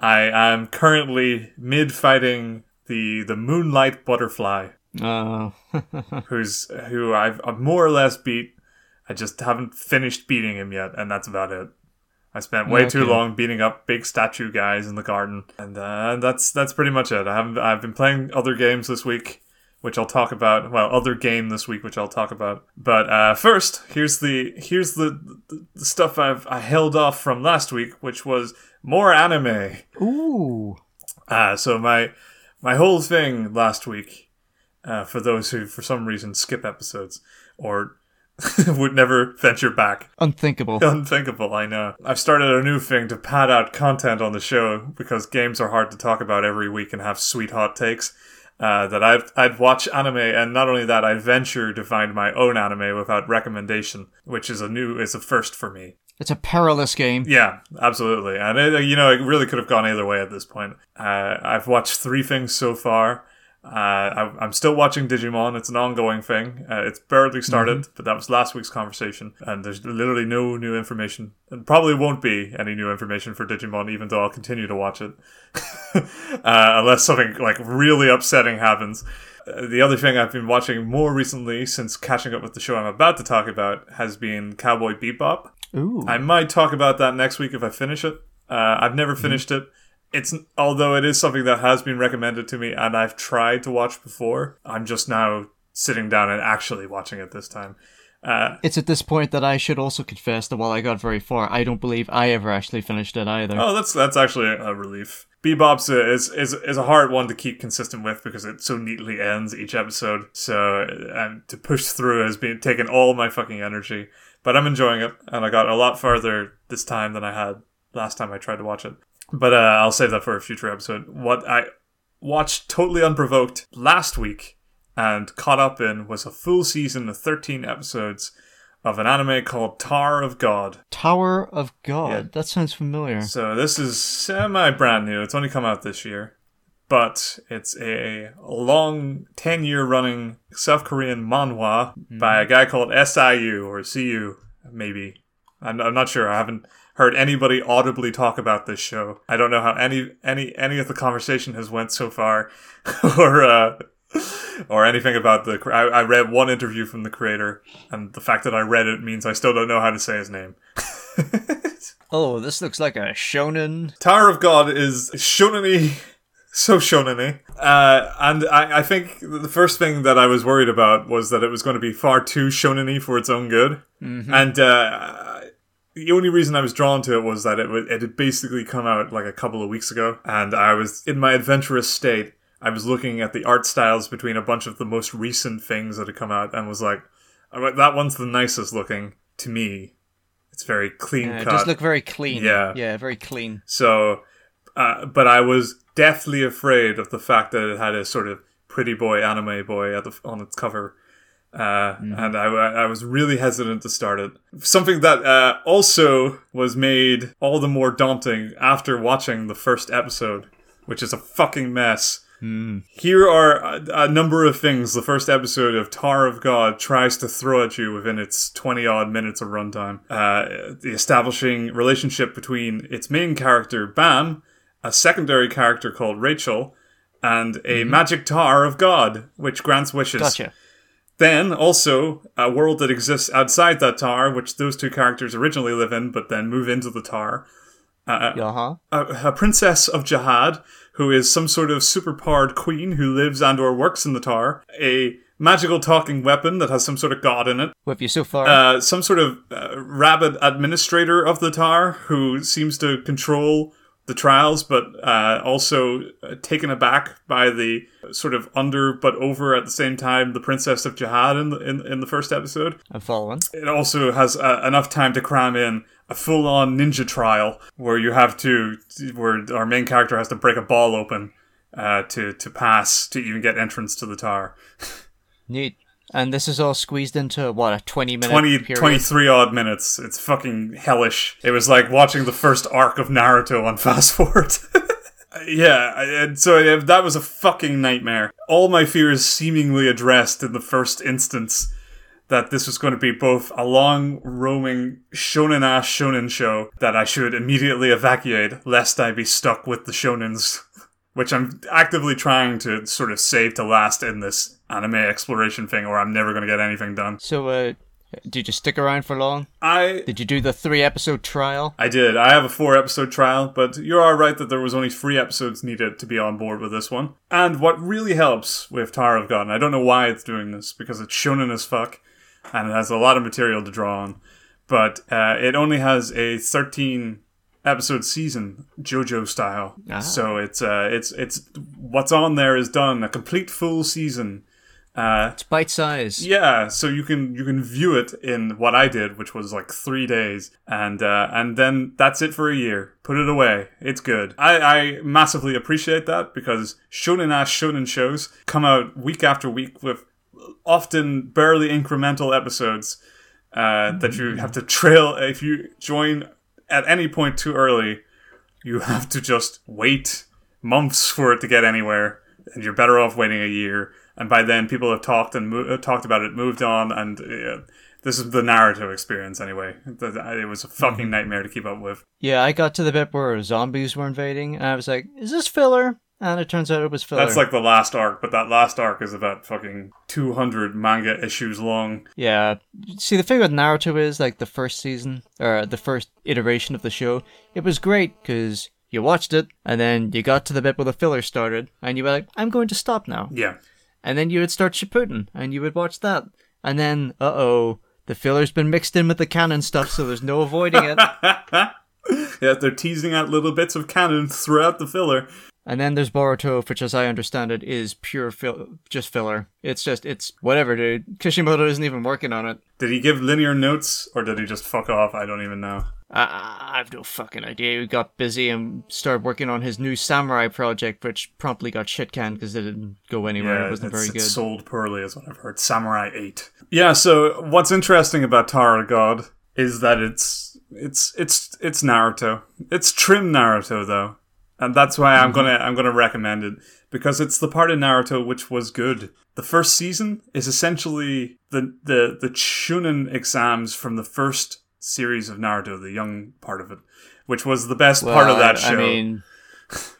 I am currently mid fighting the the Moonlight Butterfly, Uh, who's who I've, I've more or less beat. I just haven't finished beating him yet, and that's about it. I spent way too Okay. long beating up big statue guys in the garden, and uh, that's that's pretty much it. I haven't. I've been playing other games this week, which I'll talk about. Well, other game this week, which I'll talk about. But uh, first, here's the here's the, the, the stuff I've I held off from last week, which was more anime. ooh. Uh, so my my whole thing last week, uh, for those who for some reason skip episodes or would never venture back. Unthinkable. Unthinkable, I know. I've started a new thing to pad out content on the show because games are hard to talk about every week and have sweet hot takes. Uh, that I'd, I'd watch anime, and not only that, I'd venture to find my own anime without recommendation, which is a new, is a first for me. It's a perilous game. Yeah, absolutely. And it, you know, it really could have gone either way at this point. Uh, I've watched three things so far. Uh, I, I'm still watching Digimon. It's an ongoing thing. Uh, it's barely started, but that was last week's conversation. And there's literally no new information, and probably won't be any new information for Digimon, even though I'll continue to watch it, uh, unless something like really upsetting happens. Uh, The other thing I've been watching more recently, since catching up with the show I'm about to talk about, has been Cowboy Bebop. Ooh. I might talk about that next week if I finish it. Uh, I've never finished it. It's although it is something that has been recommended to me and I've tried to watch before. I'm just now sitting down and actually watching it this time. Uh, It's at this point that I should also confess that while I got very far, I don't believe I ever actually finished it either. oh, that's that's actually a relief Bebop's a, is, is is a hard one to keep consistent with because it so neatly ends each episode. So and to push through has been taking all my fucking energy. But I'm enjoying it, and I got a lot farther this time than I had last time I tried to watch it. But uh, I'll save that for a future episode. What I watched totally unprovoked last week and caught up in was a full season of 13 episodes of an anime called Tower of God. Tower of God. Yeah. That sounds familiar. So this is semi brand new. It's only come out this year. But it's a long 10 year running South Korean manhwa by a guy called SIU or CU, maybe. I'm, I'm not sure. I haven't heard anybody audibly talk about this show. I don't know how any any any of the conversation has went so far, or uh, or anything about the. I, I read one interview from the creator, and the fact that I read it means I still don't know how to say his name. Oh, this looks like a shonen. Tower of God is shonen so shonen uh, and I, I think the first thing that I was worried about was that it was going to be far too shonen for its own good. And uh, the only reason I was drawn to it was that it, was, it had basically come out like a couple of weeks ago, and I was in my adventurous state. I was looking at the art styles between a bunch of the most recent things that had come out, and was like, "That one's the nicest looking to me." It's very clean Yeah, it cut. does look very clean. Yeah. Yeah, very clean. So, uh, but I was deathly afraid of the fact that it had a sort of pretty boy anime boy at the, on its cover. Uh, And I, I was really hesitant to start it. Something that uh, also was made all the more daunting after watching the first episode, which is a fucking mess. Here are a, a number of things the first episode of Tower of God tries to throw at you within its 20 odd minutes of runtime. Uh, the establishing relationship between its main character, Bam, a secondary character called Rachel, and a magic Tower of God, which grants wishes. Gotcha. Then also a world that exists outside that tar, which those two characters originally live in, but then move into the tower. Yeah, huh? A, a princess of Jahad, who is some sort of superpowered queen who lives and or works in the tar. A magical talking weapon that has some sort of god in it. With you so far? Uh, some sort of uh, rabid administrator of the tar who seems to control the trials, but uh, also uh, taken aback by the sort of under but over at the same time the princess of Jahad in the in, in the first episode. I'm following. It also has uh, enough time to cram in a full-on ninja trial where you have to where our main character has to break a ball open uh, to to pass to even get entrance to the tower. Neat. And this is all squeezed into, what, a 20 minute 20, period? 23 odd minutes. It's fucking hellish. It was like watching the first arc of Naruto on fast forward. yeah, and so that was a fucking nightmare. All my fears seemingly addressed in the first instance that this was going to be both a long roaming shonen ass shonen show that I should immediately evacuate lest I be stuck with the shonens, which I'm actively trying to sort of save to last in this anime exploration thing, or I'm never going to get anything done. So, uh, did you stick around for long? I Did you do the three episode trial? I did. I have a four episode trial, but you're right that there was only three episodes needed to be on board with this one. And what really helps with Tower of God, and I don't know why it's doing this because it's shonen as fuck, and it has a lot of material to draw on, but uh, it only has a 13 episode season, JoJo style. Ah. So it's uh, it's it's what's on there is done a complete full season. Uh, It's bite size. yeah, so you can you can view it in what I did, which was like three days, and uh, and then that's it for a year. Put it away. It's good. I, I massively appreciate that because shonen ass shonen shows come out week after week with often barely incremental episodes uh, that you have to trail. If you join at any point too early, you have to just wait months for it to get anywhere, and you're better off waiting a year. And by then, people have talked and mo- uh, talked about it, moved on, and uh, this is the narrative experience anyway. It was a fucking nightmare to keep up with. Yeah, I got to the bit where zombies were invading, and I was like, is this filler? And it turns out it was filler. That's like the last arc, but that last arc is about fucking 200 manga issues long. Yeah. See, the thing with Naruto is, like, the first season, or the first iteration of the show, it was great, because you watched it, and then you got to the bit where the filler started, and you were like, I'm going to stop now. Yeah. And then you would start Shippuden, and you would watch that. And then, uh oh, the filler's been mixed in with the canon stuff, so there's no avoiding it. Yeah, they're teasing out little bits of canon throughout the filler. And then there's Boruto, which, as I understand it, is pure fill- just filler. It's just, it's whatever, dude. Kishimoto isn't even working on it. Did he give linear notes or did he just fuck off? I don't even know. I, I have no fucking idea. He got busy and started working on his new samurai project, which promptly got shit canned because it didn't go anywhere. Yeah, it wasn't very good. sold poorly, is what I've heard. Samurai Eight. Yeah. So what's interesting about of God is that it's it's it's it's Naruto. It's trim Naruto though, and that's why I'm mm-hmm. gonna I'm gonna recommend it because it's the part of Naruto which was good. The first season is essentially the the the Chunin exams from the first series of Naruto, the young part of it, which was the best part of that I- show. I mean,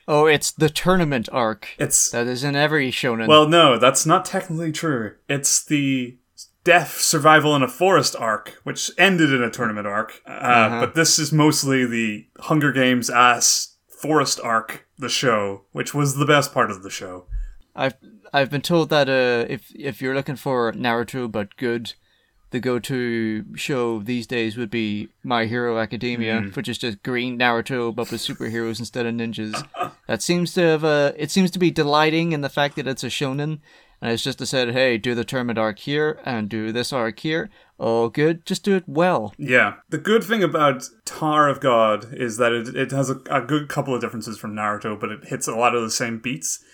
oh, it's the tournament arc. it's That is in every shonen. Well, no, that's not technically true. It's the death survival in a forest arc, which ended in a tournament arc. Uh, Uh-huh. But this is mostly the Hunger Games ass forest arc, the show, which was the best part of the show. I've I've been told that uh, if if you're looking for Naruto but good, the go-to show these days would be My Hero Academia, Hmm. which is just green Naruto but with superheroes instead of ninjas. That seems to have uh, it seems to be delighting in the fact that it's a shonen, and it's just to said, hey, do the tournament arc here and do this arc here. Oh, good, just do it well. Yeah. The good thing about Tower of God is that it, it has a, a good couple of differences from Naruto, but it hits a lot of the same beats.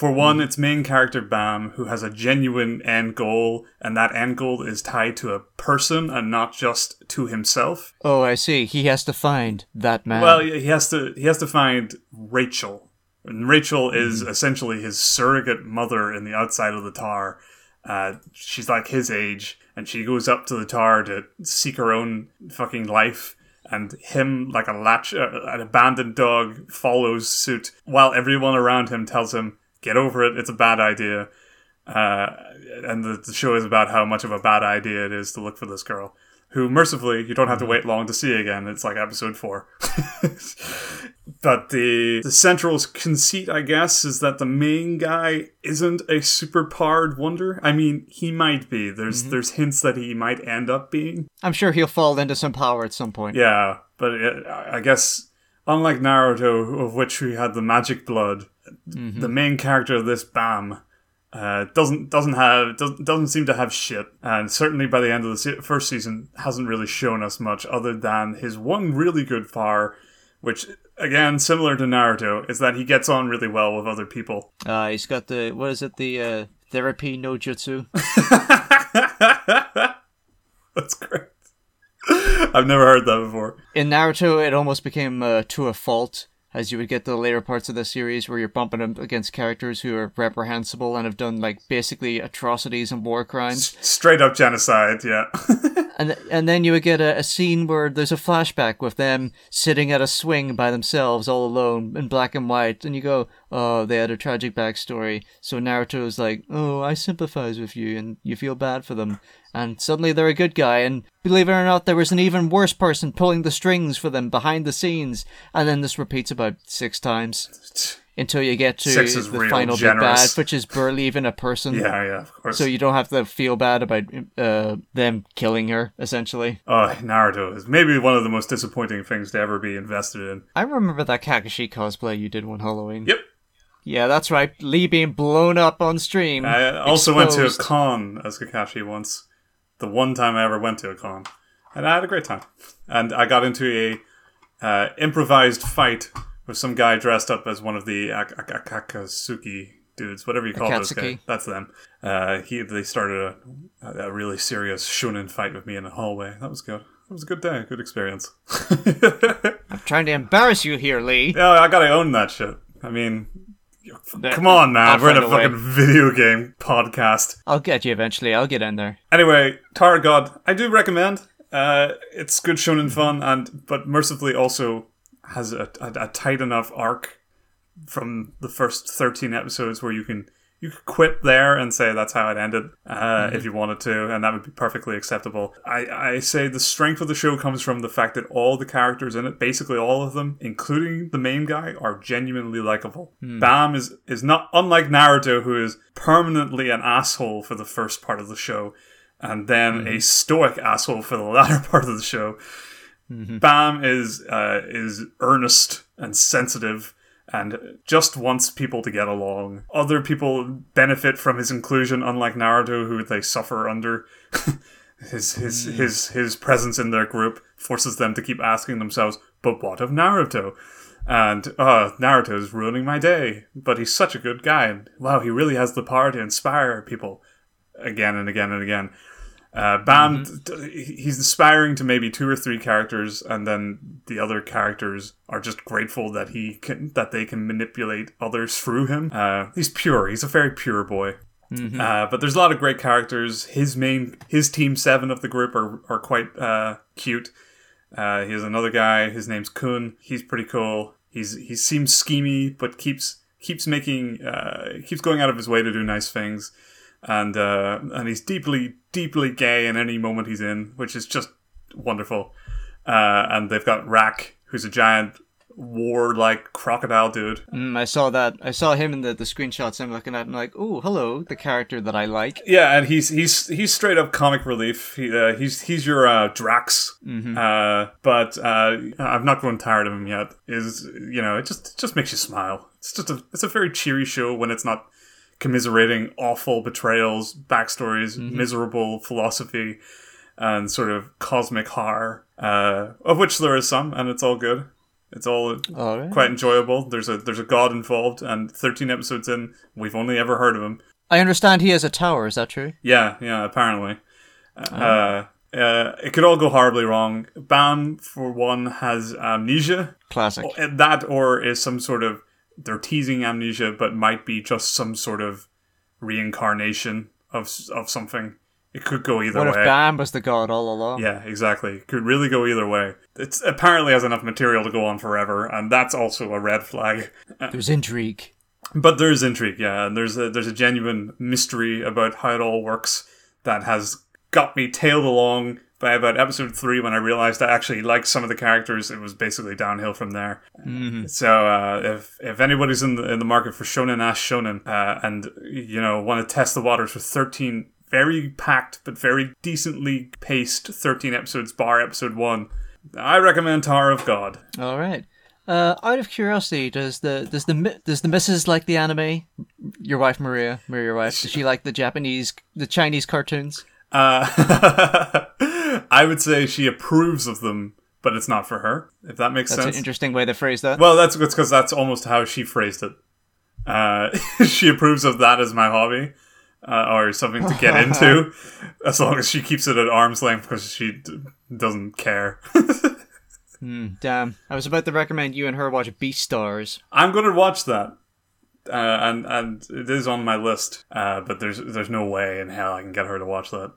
For one, its main character, Bam, who has a genuine end goal, and that end goal is tied to a person and not just to himself. Oh, I see. He has to find that man. Well, he has to he has to find Rachel, and Rachel is essentially his surrogate mother in the outside of the tar. Uh, she's like his age, and she goes up to the tar to seek her own fucking life. And him, like a latch, uh, an abandoned dog, follows suit while everyone around him tells him, "Get over it. It's a bad idea." Uh, and the, the show is about how much of a bad idea it is to look for this girl, who mercifully you don't have to wait long to see again. It's like episode four. but the the central conceit, I guess, is that the main guy isn't a super powered wonder. I mean, he might be. There's there's hints that he might end up being. I'm sure he'll fall into some power at some point. Yeah, but it, I guess unlike Naruto, of which we had the magic blood, the main character of this Bam uh, doesn't doesn't have doesn't, doesn't seem to have shit, and certainly by the end of the se- first season hasn't really shown us much other than his one really good power, which again similar to Naruto is that he gets on really well with other people. Uh, he's got the what is it? The uh, therapy no jutsu. That's great. I've never heard that before. In Naruto, it almost became uh, to a fault, as you would get to the later parts of the series where you're bumping up against characters who are reprehensible and have done like basically atrocities and war crimes. Straight up genocide, yeah. And and then you would get a, a scene where there's a flashback with them sitting at a swing by themselves, all alone, in black and white, and you go, "Oh, they had a tragic backstory." So Naruto is like, "Oh, I sympathize with you," and you feel bad for them. And suddenly they're a good guy, and believe it or not, there was an even worse person pulling the strings for them behind the scenes. And then this repeats about six times until you get to the final big bad, which is barely even a person. yeah, yeah, of course. So you don't have to feel bad about uh, them killing her, essentially. Oh, Naruto is maybe one of the most disappointing things to ever be invested in. I remember that Kakashi cosplay you did one Halloween. Yep. Yeah, that's right. Lee being blown up on stream. I also went to a Exposed. con as Kakashi once. The one time I ever went to a con. And I had a great time. And I got into a uh, improvised fight with some guy dressed up as one of the Ak- Ak- Ak- Akatsuki dudes, whatever you call those guys. That's them. Uh, he They started a, a really serious shonen fight with me in the hallway. That was good. It was a good day, good experience. I'm trying to embarrass you here, Lee. Yeah, I gotta own that shit. I mean, come on, man. We're in a find a way. fucking video game podcast. I'll get you eventually. I'll get in there. Anyway, Tower God, I do recommend. Uh, it's good shonen fun, and but mercifully also has a, a, a tight enough arc from the first thirteen episodes where you can you could quit there and say that's how it ended uh, if you wanted to, and that would be perfectly acceptable. I, I say the strength of the show comes from the fact that all the characters in it, basically all of them, including the main guy, are genuinely likable. Bam is is not unlike Naruto, who is permanently an asshole for the first part of the show, and then a stoic asshole for the latter part of the show. Bam is uh, is earnest and sensitive and just wants people to get along. Other people benefit from his inclusion, unlike Naruto, who they suffer under. his his his his presence in their group forces them to keep asking themselves, "But what of Naruto?" And uh, Naruto is ruining my day, but he's such a good guy, and wow, he really has the power to inspire people again and again and again. Uh, Bam, d- he's inspiring to maybe two or three characters, and then the other characters are just grateful that he can that they can manipulate others through him. Uh, he's pure. He's a very pure boy. Uh, but there's a lot of great characters. His main, his team seven of the group are are quite uh, cute. Uh, he has another guy. His name's Khun. He's pretty cool. He's he seems schemy, but keeps keeps making uh, keeps going out of his way to do nice things, and uh, and he's deeply deeply gay in any moment he's in, which is just wonderful. Uh, and they've got Rak, who's a giant war like crocodile dude. Mm, I saw that. I saw him in the, the screenshots I'm looking at and like, oh, hello, the character that I like. Yeah, and he's he's he's straight up comic relief. He, uh, he's he's your uh, Drax, uh, but uh, I've not grown tired of him yet. Is you know it just it just makes you smile. It's just a it's a very cheery show when it's not commiserating awful betrayals, backstories, miserable philosophy, and sort of cosmic horror, uh, of which there is some, and it's all good. It's all All right. quite enjoyable. There's a there's a god involved, and 13 episodes in, we've only ever heard of him. I understand he has a tower. Is that true? Yeah, yeah, apparently. Uh, uh, it could all go horribly wrong. Bam, for one, has amnesia. Classic. Uh, That or is some sort of. They're teasing amnesia, but might be just some sort of reincarnation of, of something. It could go either way. what if. Bam was the god all along? Yeah, exactly. It could really go either way. It apparently has enough material to go on forever, and that's also a red flag. Uh, there's intrigue. But there's intrigue, yeah, and there's a there's a genuine mystery about how it all works that has got me tailed along by about episode three when I realized I actually liked some of the characters. It was basically downhill from there. So uh, if if anybody's in the in the market for shonen ash shonen uh, and you know want to test the waters with thirteen very packed but very decently paced thirteen episodes bar episode one, I recommend Tower of God. All right. Uh, out of curiosity, does the does the does the missus like the anime? Your wife Maria, Maria, your wife, does she like the Japanese, the Chinese cartoons? Uh, I would say she approves of them, but it's not for her. If that makes That's sense. That's an interesting way to phrase that. well, that's because that's almost how she phrased it. Uh, she approves of that as my hobby. Uh, or something to get into, as long as she keeps it at arm's length because she d- doesn't care. Damn, I was about to recommend you and her watch Beastars. I'm going to watch that, uh, and and it is on my list. Uh, but there's there's no way in hell I can get her to watch that.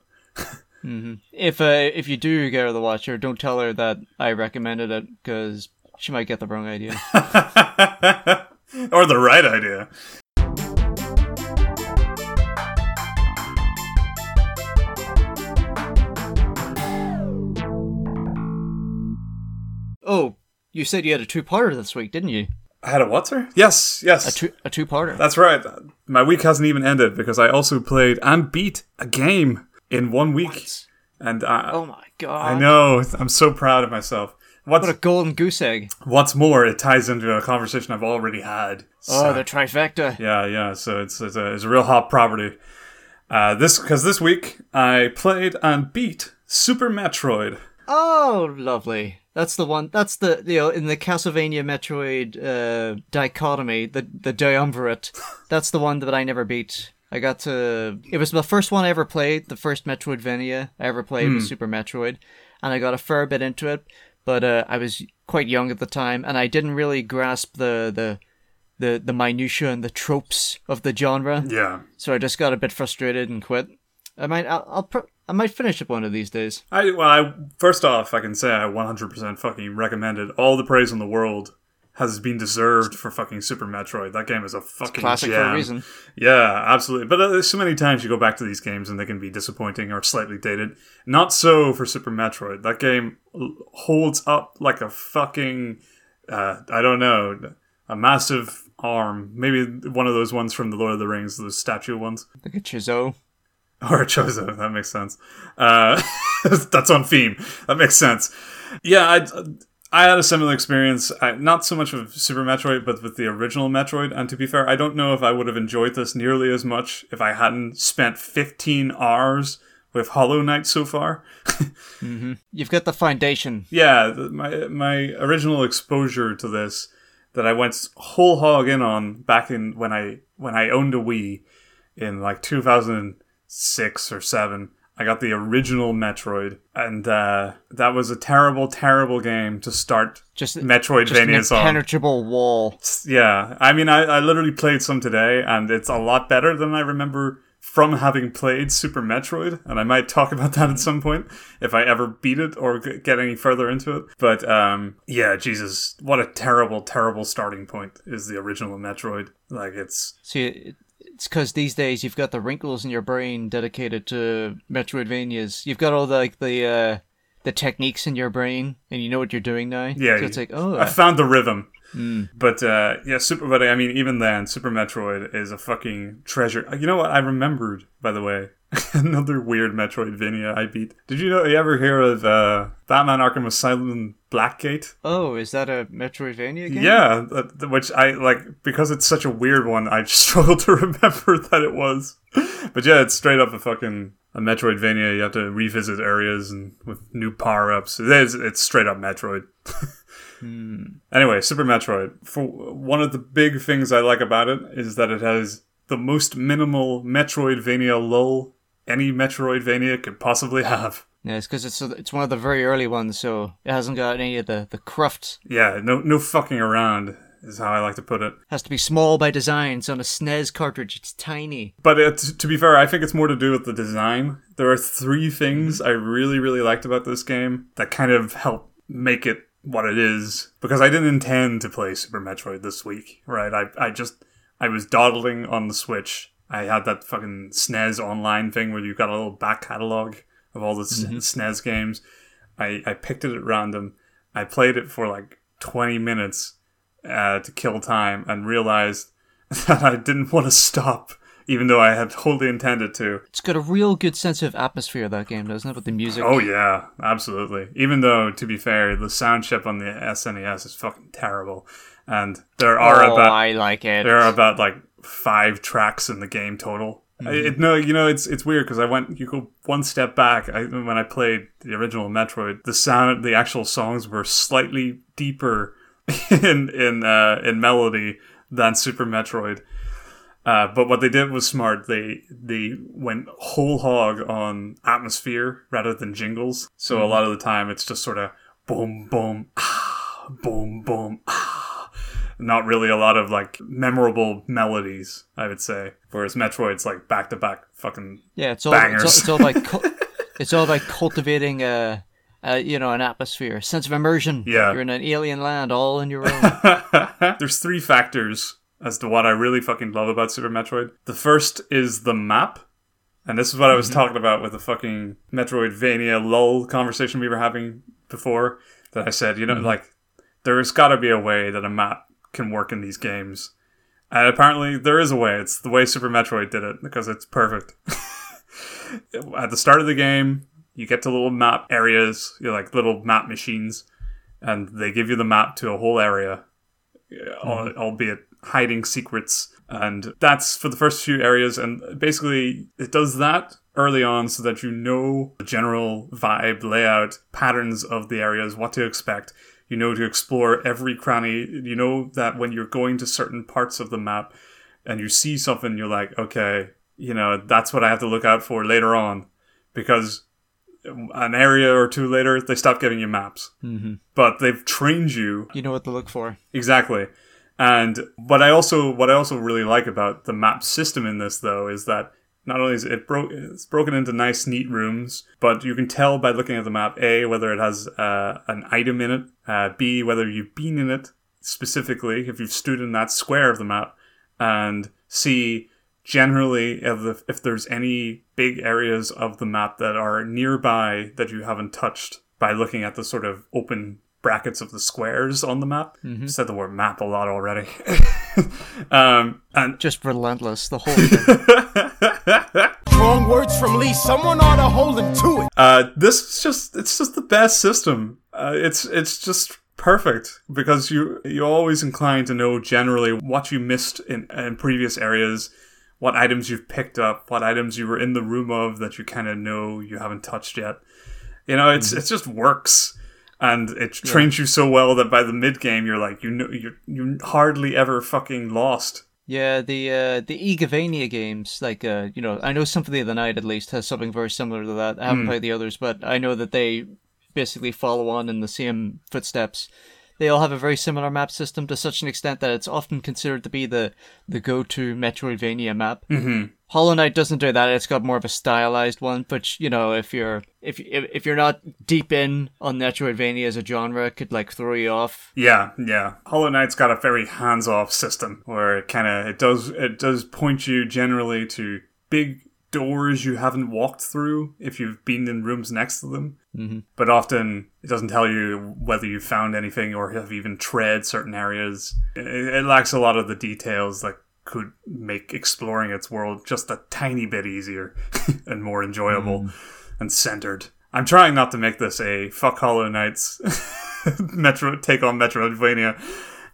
If uh, if you do get her to watch her, don't tell her that I recommended it because she might get the wrong idea. or the right idea. oh, you said you had a two-parter this week, didn't you? I had a what, sir? Yes, yes. A two a two-parter. That's right. My week hasn't even ended because I also played and beat a game in one week. And I, oh my god! I know, I'm so proud of myself. What's, What a golden goose egg! what's more, it ties into a conversation I've already had. Oh, the trifecta. yeah, yeah. So it's it's a, it's a real hot property. Uh, this because this week I played and beat Super Metroid. Oh, lovely. That's the one. That's the you know in the Castlevania Metroid uh, dichotomy, the the triumvirate. That's the one that I never beat. I got to. It was the first one I ever played. The first Metroidvania I ever played was Super Metroid, and I got a fair bit into it. But uh, I was quite young at the time, and I didn't really grasp the the the the minutia and the tropes of the genre. Yeah, So I just got a bit frustrated and quit. I might. I'll. I'll pr- I might finish it one of these days. I well, I first off, I can say I 100% fucking recommend it. All the praise in the world has been deserved for fucking Super Metroid. That game is a fucking Classic gem. for a reason. Yeah, absolutely. But uh, there's so many times you go back to these games and they can be disappointing or slightly dated. Not so for Super Metroid. That game holds up like a fucking, uh, I don't know, a massive arm. Maybe one of those ones from the Lord of the Rings, those statue ones. Like a Chizo. Or a Chozo, that makes sense. Uh, That's on theme. That makes sense. Yeah, I, I had a similar experience. I, not so much with Super Metroid, but with the original Metroid. And to be fair, I don't know if I would have enjoyed this nearly as much if I hadn't spent 15 hours with Hollow Knight so far. Mm-hmm. You've got the foundation. yeah, th- my my original exposure to this that I went whole hog in on back in when I when I owned a Wii in like 2006 or 7. I got the original Metroid, and uh, that was a terrible, terrible game to start Just, just an impenetrable wall. Yeah, I mean, I, I literally played some today, and it's a lot better than I remember from having played Super Metroid. And I might talk about that at some point if I ever beat it or get any further into it. But um, yeah, Jesus, what a terrible, terrible starting point is the original Metroid. Like it's See, it's because these days you've got the wrinkles in your brain dedicated to Metroidvanias. You've got all the, like the uh, the techniques in your brain, and you know what you're doing now. yeah, so it's like, oh, I found the rhythm. But uh, yeah, Super. But I mean, even then, Super Metroid is a fucking treasure. You know what? I remembered, by the way, another weird Metroidvania I beat. Did you know? You ever hear of uh, Batman: Arkham Asylum Blackgate? oh, is that a Metroidvania game? Yeah, that, which I like because it's such a weird one. I struggle to remember that it was. But yeah, it's straight up a fucking a Metroidvania. You have to revisit areas and with new power ups. It is. It's straight up Metroid. Anyway, Super Metroid. For one of the big things I like about it is that it has the most minimal Metroidvania lull any Metroidvania could possibly have. Yeah, it's because it's it's one of the very early ones, so it hasn't got any of the the cruft. Yeah, no, no fucking around is how I like to put it. has to be small by design. So on a SNES cartridge, it's tiny. But it, to be fair, I think it's more to do with the design. There are three things I really, really liked about this game that kind of help make it what it is. Because I didn't intend to play Super Metroid this week, right? I, I just, I was dawdling on the Switch. I had that fucking SNES online thing where you've got a little back catalog of all the S- SNES games. I, I picked it at random. I played it for like 20 minutes uh, to kill time and realized that I didn't want to stop, even though I had totally intended to. It's got a real good sense of atmosphere that game, doesn't it? With the music. Oh yeah, absolutely. Even though, to be fair, the sound chip on the SNES is fucking terrible, and there are Oh, about I like it. there are about like five tracks in the game total. I- It, no, you know it's it's weird because I went you go one step back. I, when I played the original Metroid, the sound, the actual songs were slightly deeper in in uh, in melody than Super Metroid. Uh, but what they did was smart. They they went whole hog on atmosphere rather than jingles. So a lot of the time it's just sort of boom boom ah boom boom ah. Not really a lot of like memorable melodies, I would say. Whereas Metroid's like back to back fucking yeah, it's all, it's all bangers. it's all about cu- it's all about cultivating a, a you know an atmosphere, a sense of immersion. Yeah. you're in an alien land, all on your own. There's three factors as to what I really fucking love about Super Metroid. The first is the map. And this is what I was mm-hmm. talking about with the fucking Metroidvania lull conversation we were having before. That I said, you know, mm-hmm. like, there's gotta be a way that a map can work in these games. And apparently there is a way. It's the way Super Metroid did it, because it's perfect. At the start of the game, you get to little map areas, you like little map machines, and they give you the map to a whole area mm-hmm. al- albeit hiding secrets. And that's for the first few areas. And basically, it does that early on so that you know the general vibe, layout, patterns of the areas, what to expect. You know to explore every cranny. You know that when you're going to certain parts of the map and you see something, you're like, okay, you know, that's what I have to look out for later on. Because an area or two later, they stop giving you maps. Mm-hmm. But they've trained you you know what to look for. Exactly. And what I also what I also really like about the map system in this though is that not only is it it's broken into nice neat rooms, but you can tell by looking at the map a whether it has uh, an item in it, uh, b whether you've been in it specifically if you've stood in that square of the map, and c generally if, the, if there's any big areas of the map that are nearby that you haven't touched by looking at the sort of open brackets of the squares on the map. Said the word map a lot already. um, and Just relentless, the whole thing. Strong words from Lee, someone ought to hold him to it. Uh, this is just it's just the best system. Uh, it's it's just perfect because you you're always inclined to know generally what you missed in, in previous areas, what items you've picked up, what items you were in the room of that you kind of know you haven't touched yet. You know, it's it just works. And it trains you so well that by the mid game you're like you know you're you hardly ever fucking lost. Yeah, the uh, the Igavania games, like uh, you know, I know Symphony of the Night at least has something very similar to that. I haven't played the others, but I know that they basically follow on in the same footsteps. They all have a very similar map system to such an extent that it's often considered to be the the go to Metroidvania map. Mm-hmm. Hollow Knight doesn't do that; it's got more of a stylized one. But you know, if you're if if, if you're not deep in on Metroidvania as a genre, it could like throw you off. Yeah, yeah. Hollow Knight's got a very hands-off system where it kind of it does it does point you generally to big doors you haven't walked through if you've been in rooms next to them. Mm-hmm. But often it doesn't tell you whether you found anything or have even tread certain areas. It, it lacks a lot of the details that could make exploring its world just a tiny bit easier and more enjoyable hmm. and centered. I'm trying not to make this a fuck Hollow Knights Metro take on Metroidvania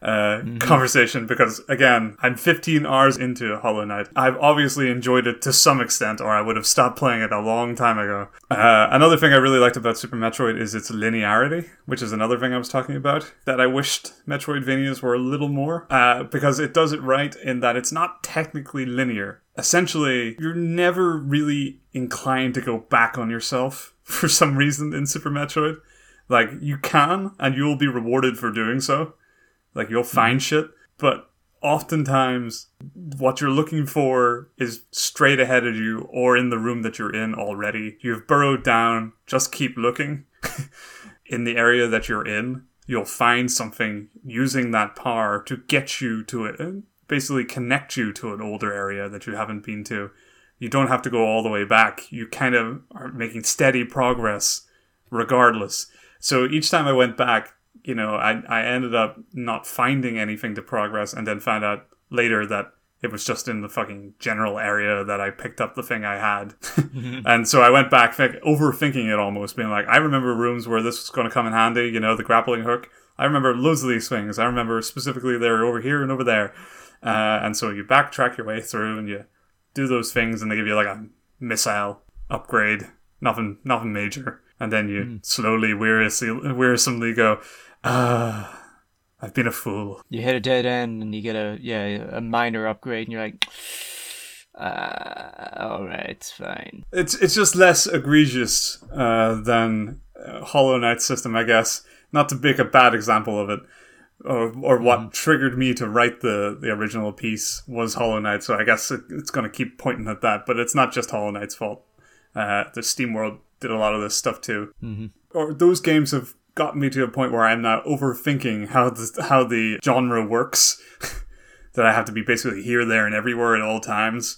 uh, conversation because again, I'm 15 hours into Hollow Knight. I've obviously enjoyed it to some extent, or I would have stopped playing it a long time ago. Uh, another thing I really liked about Super Metroid is its linearity, which is another thing I was talking about that I wished Metroidvanias were a little more uh, because it does it right in that it's not technically linear. Essentially, you're never really inclined to go back on yourself for some reason in Super Metroid. Like you can, and you'll be rewarded for doing so. Like you'll find hmm. shit, but oftentimes what you're looking for is straight ahead of you or in the room that you're in already. You've burrowed down, just keep looking in the area that you're in. You'll find something using that power to get you to it and basically connect you to an older area that you haven't been to. You don't have to go all the way back. You kind of are making steady progress regardless. So each time I went back, you know, I, I ended up not finding anything to progress and then found out later that it was just in the fucking general area that I picked up the thing I had. and so I went back think, overthinking it almost, being like, I remember rooms where this was going to come in handy, you know, the grappling hook. I remember loads of these things. I remember specifically they're over here and over there. Uh, and so you backtrack your way through and you do those things and they give you like a missile upgrade, nothing, nothing major. And then you slowly, wearisomely, wearisomely go, ah, I've been a fool. You hit a dead end and you get a yeah a minor upgrade, and you're like, uh, all right, fine. It's it's just less egregious uh, than uh, Hollow Knight system, I guess. Not to make a bad example of it, or or what triggered me to write the the original piece was Hollow Knight. So I guess it, it's going to keep pointing at that. But it's not just Hollow Knight's fault. Uh, the Steam World did a lot of this stuff too. Mm-hmm. Or those games have gotten me to a point where I'm now overthinking how the how the genre works. that I have to be basically here, there, and everywhere at all times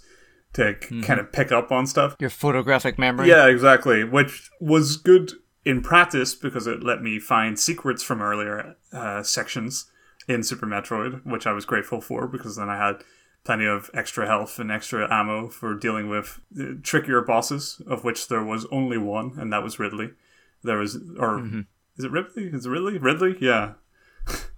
to k- kind of pick up on stuff. Your photographic memory. Yeah, exactly. Which was good in practice because it let me find secrets from earlier uh, sections in Super Metroid, which I was grateful for because then I had plenty of extra health and extra ammo for dealing with uh, trickier bosses, of which there was only one, and that was Ridley. There was, or is it Ridley? Is it Ridley? Ridley? Yeah.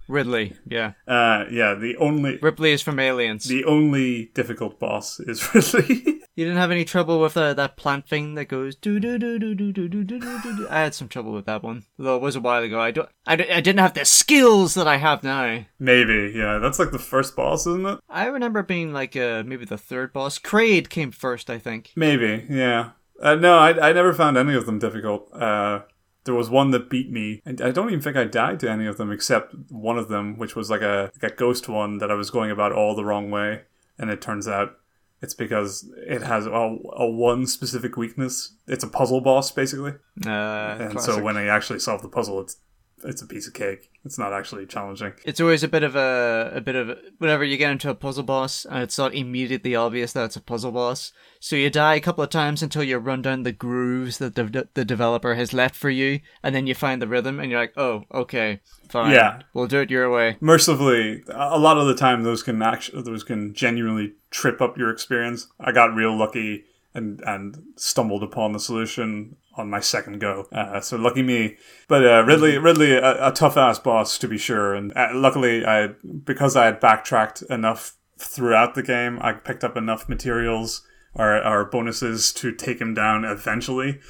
Ridley. Yeah. Uh, yeah, the only. Ripley is from Aliens. The only difficult boss is Ridley. You didn't have any trouble with uh, that plant thing that goes do do do do do do do do do do. I had some trouble with that one, though it was a while ago. I don't, I, I didn't have the skills that I have now. Maybe, yeah. That's like the first boss, isn't it? I remember being like uh, maybe the third boss. Kraid came first, I think. Maybe, yeah. Uh, no, I, I never found any of them difficult. Uh, there was one that beat me, and I don't even think I died to any of them except one of them, which was like a like a ghost one that I was going about all the wrong way, and it turns out it's because it has a, a one specific weakness. It's a puzzle boss basically, Uh, and so when I actually solve the puzzle, it's it's a piece of cake. It's not actually challenging. It's always a bit of a a bit of whenever you get into a puzzle boss and it's not immediately obvious that it's a puzzle boss. So you die a couple of times until you run down the grooves that the the developer has left for you, and then you find the rhythm, and you're like, oh, okay, fine, Yeah. we'll do it your way. mercifully a lot of the time those can actually those can genuinely trip up your experience i got real lucky and and stumbled upon the solution on my second go. Uh, so lucky me. But uh, Ridley, Ridley, a, a tough ass boss to be sure. And uh, luckily, I because I had backtracked enough throughout the game, I picked up enough materials or, or bonuses to take him down eventually.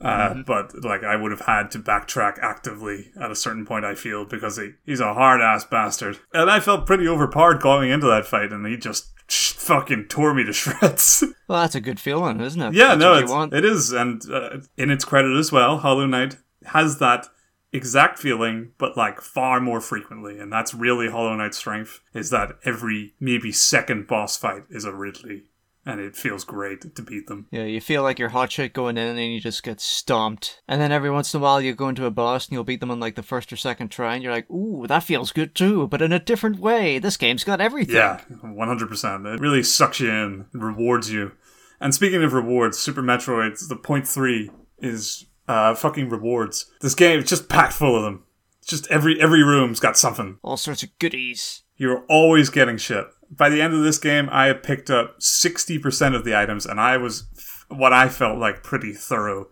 Uh, But like, I would have had to backtrack actively at a certain point. I feel because he, he's a hard ass bastard, and I felt pretty overpowered going into that fight, and he just fucking tore me to shreds. Well, that's a good feeling, isn't it? Yeah, That's no, what you it's, want. it is, and uh, in its credit as well, Hollow Knight has that exact feeling, but like far more frequently, and that's really Hollow Knight's strength. Is that every maybe second boss fight is a Ridley, and it feels great to beat them. Yeah, you feel like you're hot shit going in and you just get stomped. And then every once in a while you go into a boss and you'll beat them on like the first or second try and you're like, ooh, that feels good too, but in a different way. This game's got everything. Yeah, one hundred percent. It really sucks you in, rewards you. And speaking of rewards, Super Metroid, the point three is uh, fucking rewards. This game is just packed full of them. Just every every room's got something. All sorts of goodies. You're always getting shit. By the end of this game, I had picked up 60% of the items, and I was what I felt like pretty thorough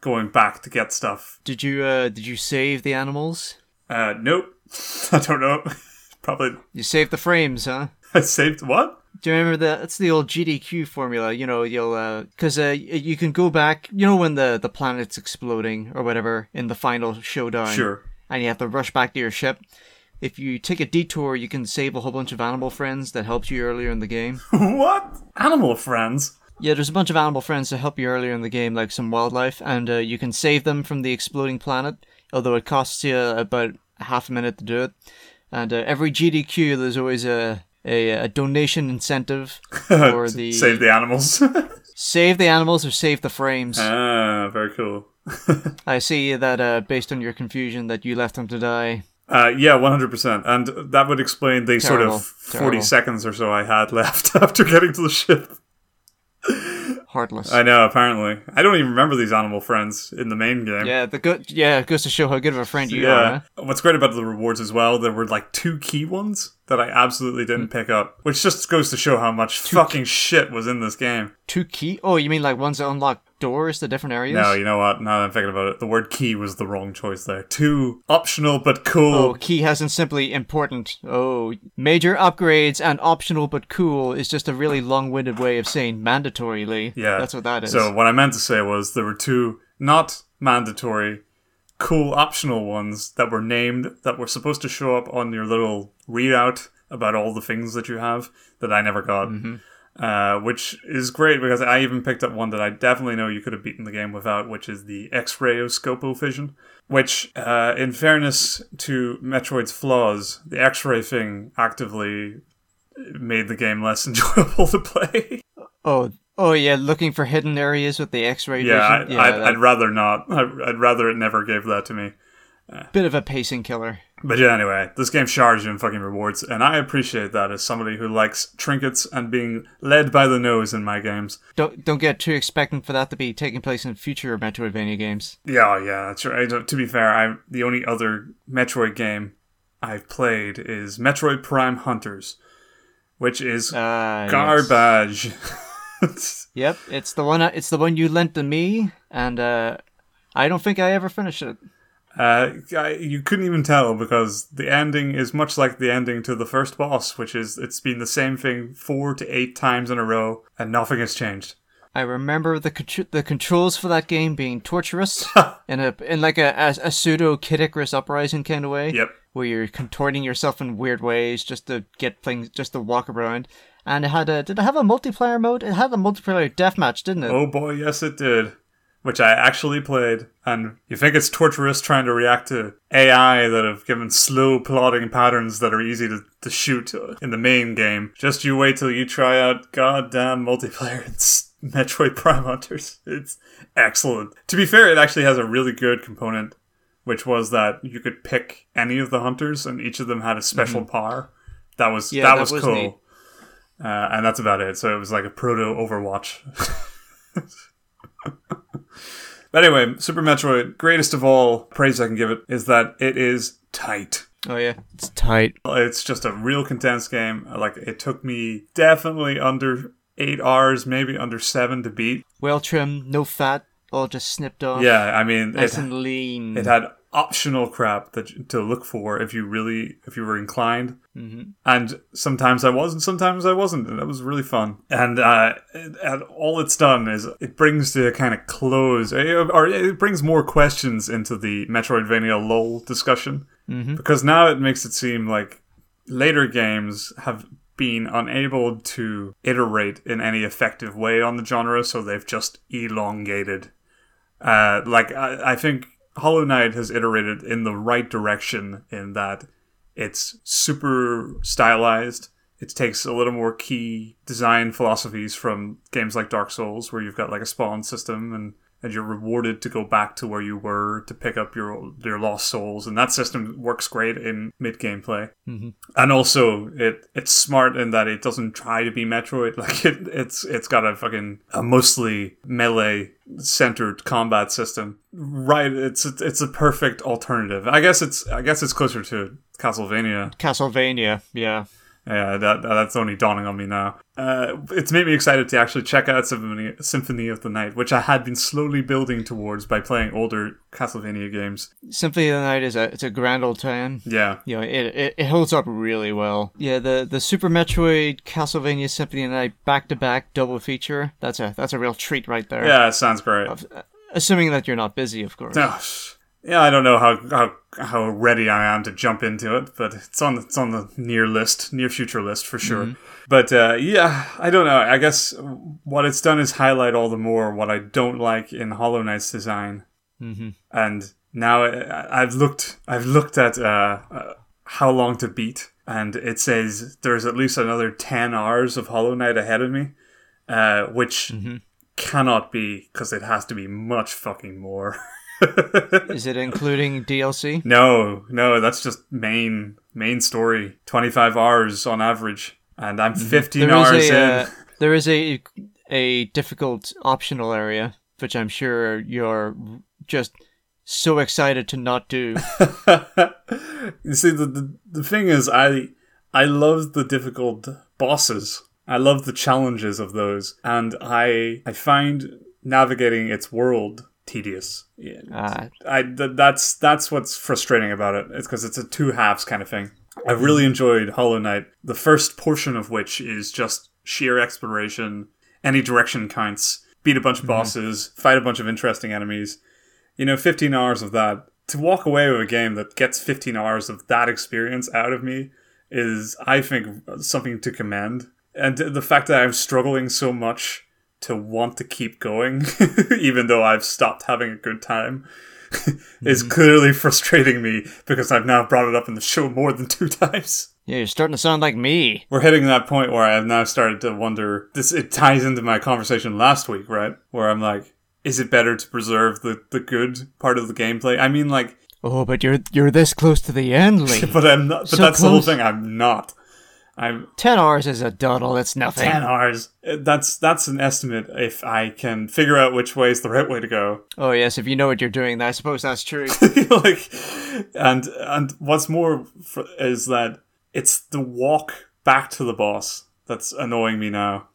going back to get stuff. Did you uh did you save the animals? Uh, nope. I don't know. Probably. You saved the frames, huh? I saved what? Do you remember that? That's the old GDQ formula. You know, you'll uh, because uh, y- you can go back. You know when the the planet's exploding or whatever in the final showdown. Sure. And you have to rush back to your ship. If you take a detour, you can save a whole bunch of animal friends that helped you earlier in the game. what? Animal friends? Yeah, there's a bunch of animal friends to help you earlier in the game, like some wildlife, and uh, you can save them from the exploding planet. Although it costs you about half a minute to do it. And uh, every GDQ, there's always a a, a donation incentive for the Save the animals. save the animals or save the frames. ah, very cool. I see that uh, based on your confusion that you left them to die. Uh, yeah, 100%. And that would explain the sort of 40 terrible. seconds or so I had left after getting to the ship. Heartless. I know, apparently. I don't even remember these animal friends in the main game. yeah, the good. Yeah, it goes to show how good of a friend you are. Yeah. Huh? What's great about the rewards as well, there were like two key ones that I absolutely didn't hmm. pick up, which just goes to show how much fucking shit was in this game. Two key. Oh, you mean like ones that unlock doors to different areas? No, you know what? Now that I'm thinking about it, the word key was the wrong choice there. Two optional but cool. Oh, key has in simply important. Oh, major upgrades and optional but cool is just a really long-winded way of saying mandatorily. yeah. that's what that is. So what I meant to say was there were two not mandatory, cool optional ones that were named that were supposed to show up on your little readout about all the things that you have that I never got. Uh, which is great because I even picked up one that I definitely know you could have beaten the game without, which is the X-ray of Scopovision. Which, uh, in fairness to Metroid's flaws, the X-ray thing actively made the game less enjoyable to play. oh, oh yeah, looking for hidden areas with the X-ray Yeah, I, vision. I'd, I'd rather not. I'd rather it never gave that to me. Uh, bit of a pacing killer. But yeah, anyway, this game showers you in fucking rewards, and I appreciate that as somebody who likes trinkets and being led by the nose in my games. Don't don't get too expectant for that to be taking place in future Metroidvania games. Yeah, oh, yeah, that's right. I To be fair, I the only other Metroid game I've played is Metroid Prime Hunters, which is ah, garbage. yes. Yep, it's the one. It's the one you lent to me, and uh, I don't think I ever finished it. Uh, I, you couldn't even tell because the ending is much like the ending to the first boss, which is it's been the same thing four to eight times in a row, and nothing has changed. I remember the contr- the controls for that game being torturous in a in like a, a, a pseudo Kid Icarus Uprising kind of way. Yep. Where you're contorting yourself in weird ways just to get things, just to walk around. And it had a did it have a multiplayer mode? It had a multiplayer deathmatch, didn't it? Oh boy, yes it did. Which I actually played, and you think it's torturous trying to react to AI that have given slow plotting patterns that are easy to, to shoot in the main game. Just you wait till you try out goddamn multiplayer in S- Metroid Prime Hunters. It's excellent. To be fair, it actually has a really good component, which was that you could pick any of the hunters, and each of them had a special mm-hmm. power. That was Yeah, that, that was, was cool. neat. Uh, and that's about it. So it was like a proto Overwatch. but anyway, Super Metroid, greatest of all praise I can give it is that it is tight. Oh yeah, it's tight. It's just a real condensed game. Like it took me definitely under eight hours, maybe under seven to beat. Well trimmed, no fat, all just snipped off. Yeah, I mean, Nice it, and lean. it had optional crap that to look for if you really if you were inclined. Mhm. And sometimes I was, and sometimes I wasn't, and it was really fun. And uh, it, and all it's done is it brings to a kind of close, eh, or it brings more questions into the Metroidvania lull discussion Mhm. because now it makes it seem like later games have been unable to iterate in any effective way on the genre, so they've just elongated. Uh, like I, I think Hollow Knight has iterated in the right direction in that it's super stylized. It takes a little more key design philosophies from games like Dark Souls, where you've got like a spawn system and and you're rewarded to go back to where you were to pick up your your lost souls, and that system works great in mid gameplay. Mhm. And also, it it's smart in that it doesn't try to be Metroid. Like it, it's it's got a fucking a mostly melee centered combat system. Right? It's it's a perfect alternative. I guess it's I guess it's closer to Castlevania. Castlevania, yeah. Yeah, that, that's only dawning on me now. Uh, it's made me excited to actually check out Symphony, Symphony of the Night, which I had been slowly building towards by playing older Castlevania games. Symphony of the Night is a it's a grand old time. Yeah, You know, it, it, it holds up really well. Yeah, the, the Super Metroid Castlevania Symphony of the Night back to back double feature. That's a that's a real treat right there. yeah, it sounds great. Assuming that you're not busy, of course. Oh, yeah, I don't know how, how how ready I am to jump into it, but it's on it's on the near list, near future list for sure. But uh, yeah, I don't know. I guess what it's done is highlight all the more what I don't like in Hollow Knight's design. hmm and now I- I've looked I've looked at uh, uh, how long to beat, and it says there's at least another ten hours of Hollow Knight ahead of me, uh, which cannot be because it has to be much fucking more. Is it including DLC? no, no, that's just main main story. Twenty five hours on average, and I'm fifteen There hours a in. uh, there is a a difficult optional area, which I'm sure you're just so excited to not do. you see, the, the the thing is, I I love the difficult bosses. I love the challenges of those, and I I find navigating its world tedious. Yeah, Uh, I th- that's that's what's frustrating about it. It's because it's a two halves kind of thing. I really enjoyed Hollow Knight. The first portion of which is just sheer exploration. Any direction counts. Beat a bunch of bosses. Fight a bunch of interesting enemies. You know, 15 hours of that. To walk away with a game that gets 15 hours of that experience out of me is, I think, something to commend. And the fact that I'm struggling so much to want to keep going, even though I've stopped having a good time, is mm-hmm. clearly frustrating me because I've now brought it up in the show more than two times. yeah, you're starting to sound like me. We're hitting that point where I have now started to wonder. This it ties into my conversation last week, right? Where I'm like, is it better to preserve the, the good part of the gameplay? I mean, like, Oh, but you're you're this close to the end, Lee. but I'm not. But So that's the whole thing. I'm not. I'm Ten hours is a doddle. It's nothing. ten hours. That's that's an estimate. If I can figure out which way is the right way to go, Oh yes, if you know what you're doing, I suppose that's true. like, and and what's more is that it's the walk back to the boss that's annoying me now.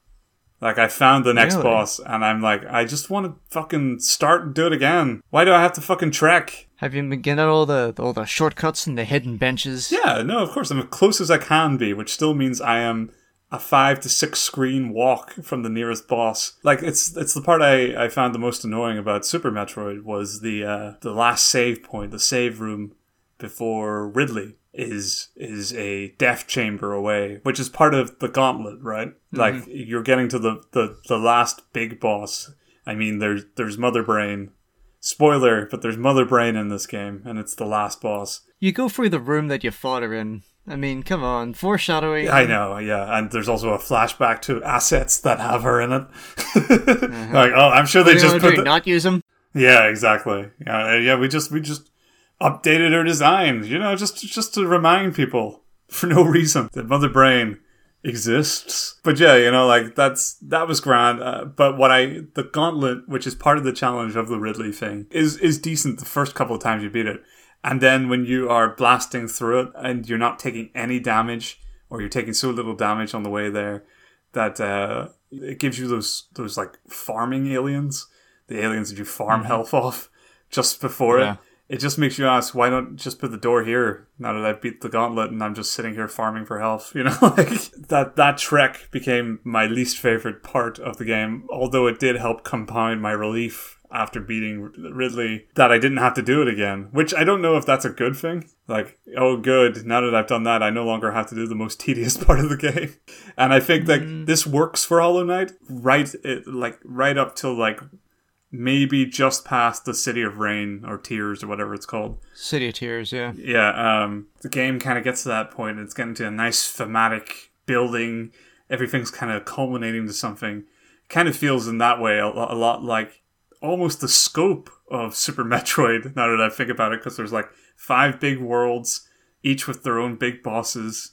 Like I found the next Really? boss, and I'm like, I just want to fucking start and do it again. Why do I have to fucking trek? Have you been getting all the all the shortcuts and the hidden benches? Yeah, no, of course I'm as close as I can be, which still means I am a five to six screen walk from the nearest boss. Like it's it's the part I, I found the most annoying about Super Metroid was the uh, the last save point, the save room before Ridley is is a death chamber away, which is part of the gauntlet, right? Like mm-hmm. you're getting to the, the, the last big boss. I mean there's there's Mother Brain. Spoiler, but there's Mother Brain in this game, and it's the last boss. You go through the room that you fought her in. I mean, come on, foreshadowing. I know, yeah, and there's also a flashback to assets that have her in it. Uh-huh. like, oh, I'm sure they What just put. The- not use them. yeah, exactly. Yeah, yeah, we just we just updated her design, you know, just just to remind people for no reason that Mother Brain exists. But yeah, you know, like that's that was grand. Uh, but what I the gauntlet, which is part of the challenge of the Ridley thing, is is decent the first couple of times you beat it, and then when you are blasting through it and you're not taking any damage, or you're taking so little damage on the way there, that uh, it gives you those those like farming aliens, the aliens that you farm health off just before Yeah. it. It just makes you ask, why not just put the door here now that I've beat the gauntlet and I'm just sitting here farming for health? You know, like that that trek became my least favorite part of the game, although it did help compound my relief after beating Ridley that I didn't have to do it again, which I don't know if that's a good thing. Like, oh, good, now that I've done that, I no longer have to do the most tedious part of the game. And I think like mm. this works for Hollow Knight right, it, like right up till like maybe just past the City of Rain or Tears or whatever it's called. City of Tears, yeah. Yeah, um, the game kind of gets to that point. It's getting to a nice thematic building. Everything's kind of culminating to something. Kind of feels in that way a, a lot like almost the scope of Super Metroid. Now that I think about it, because there's like five big worlds, each with their own big bosses.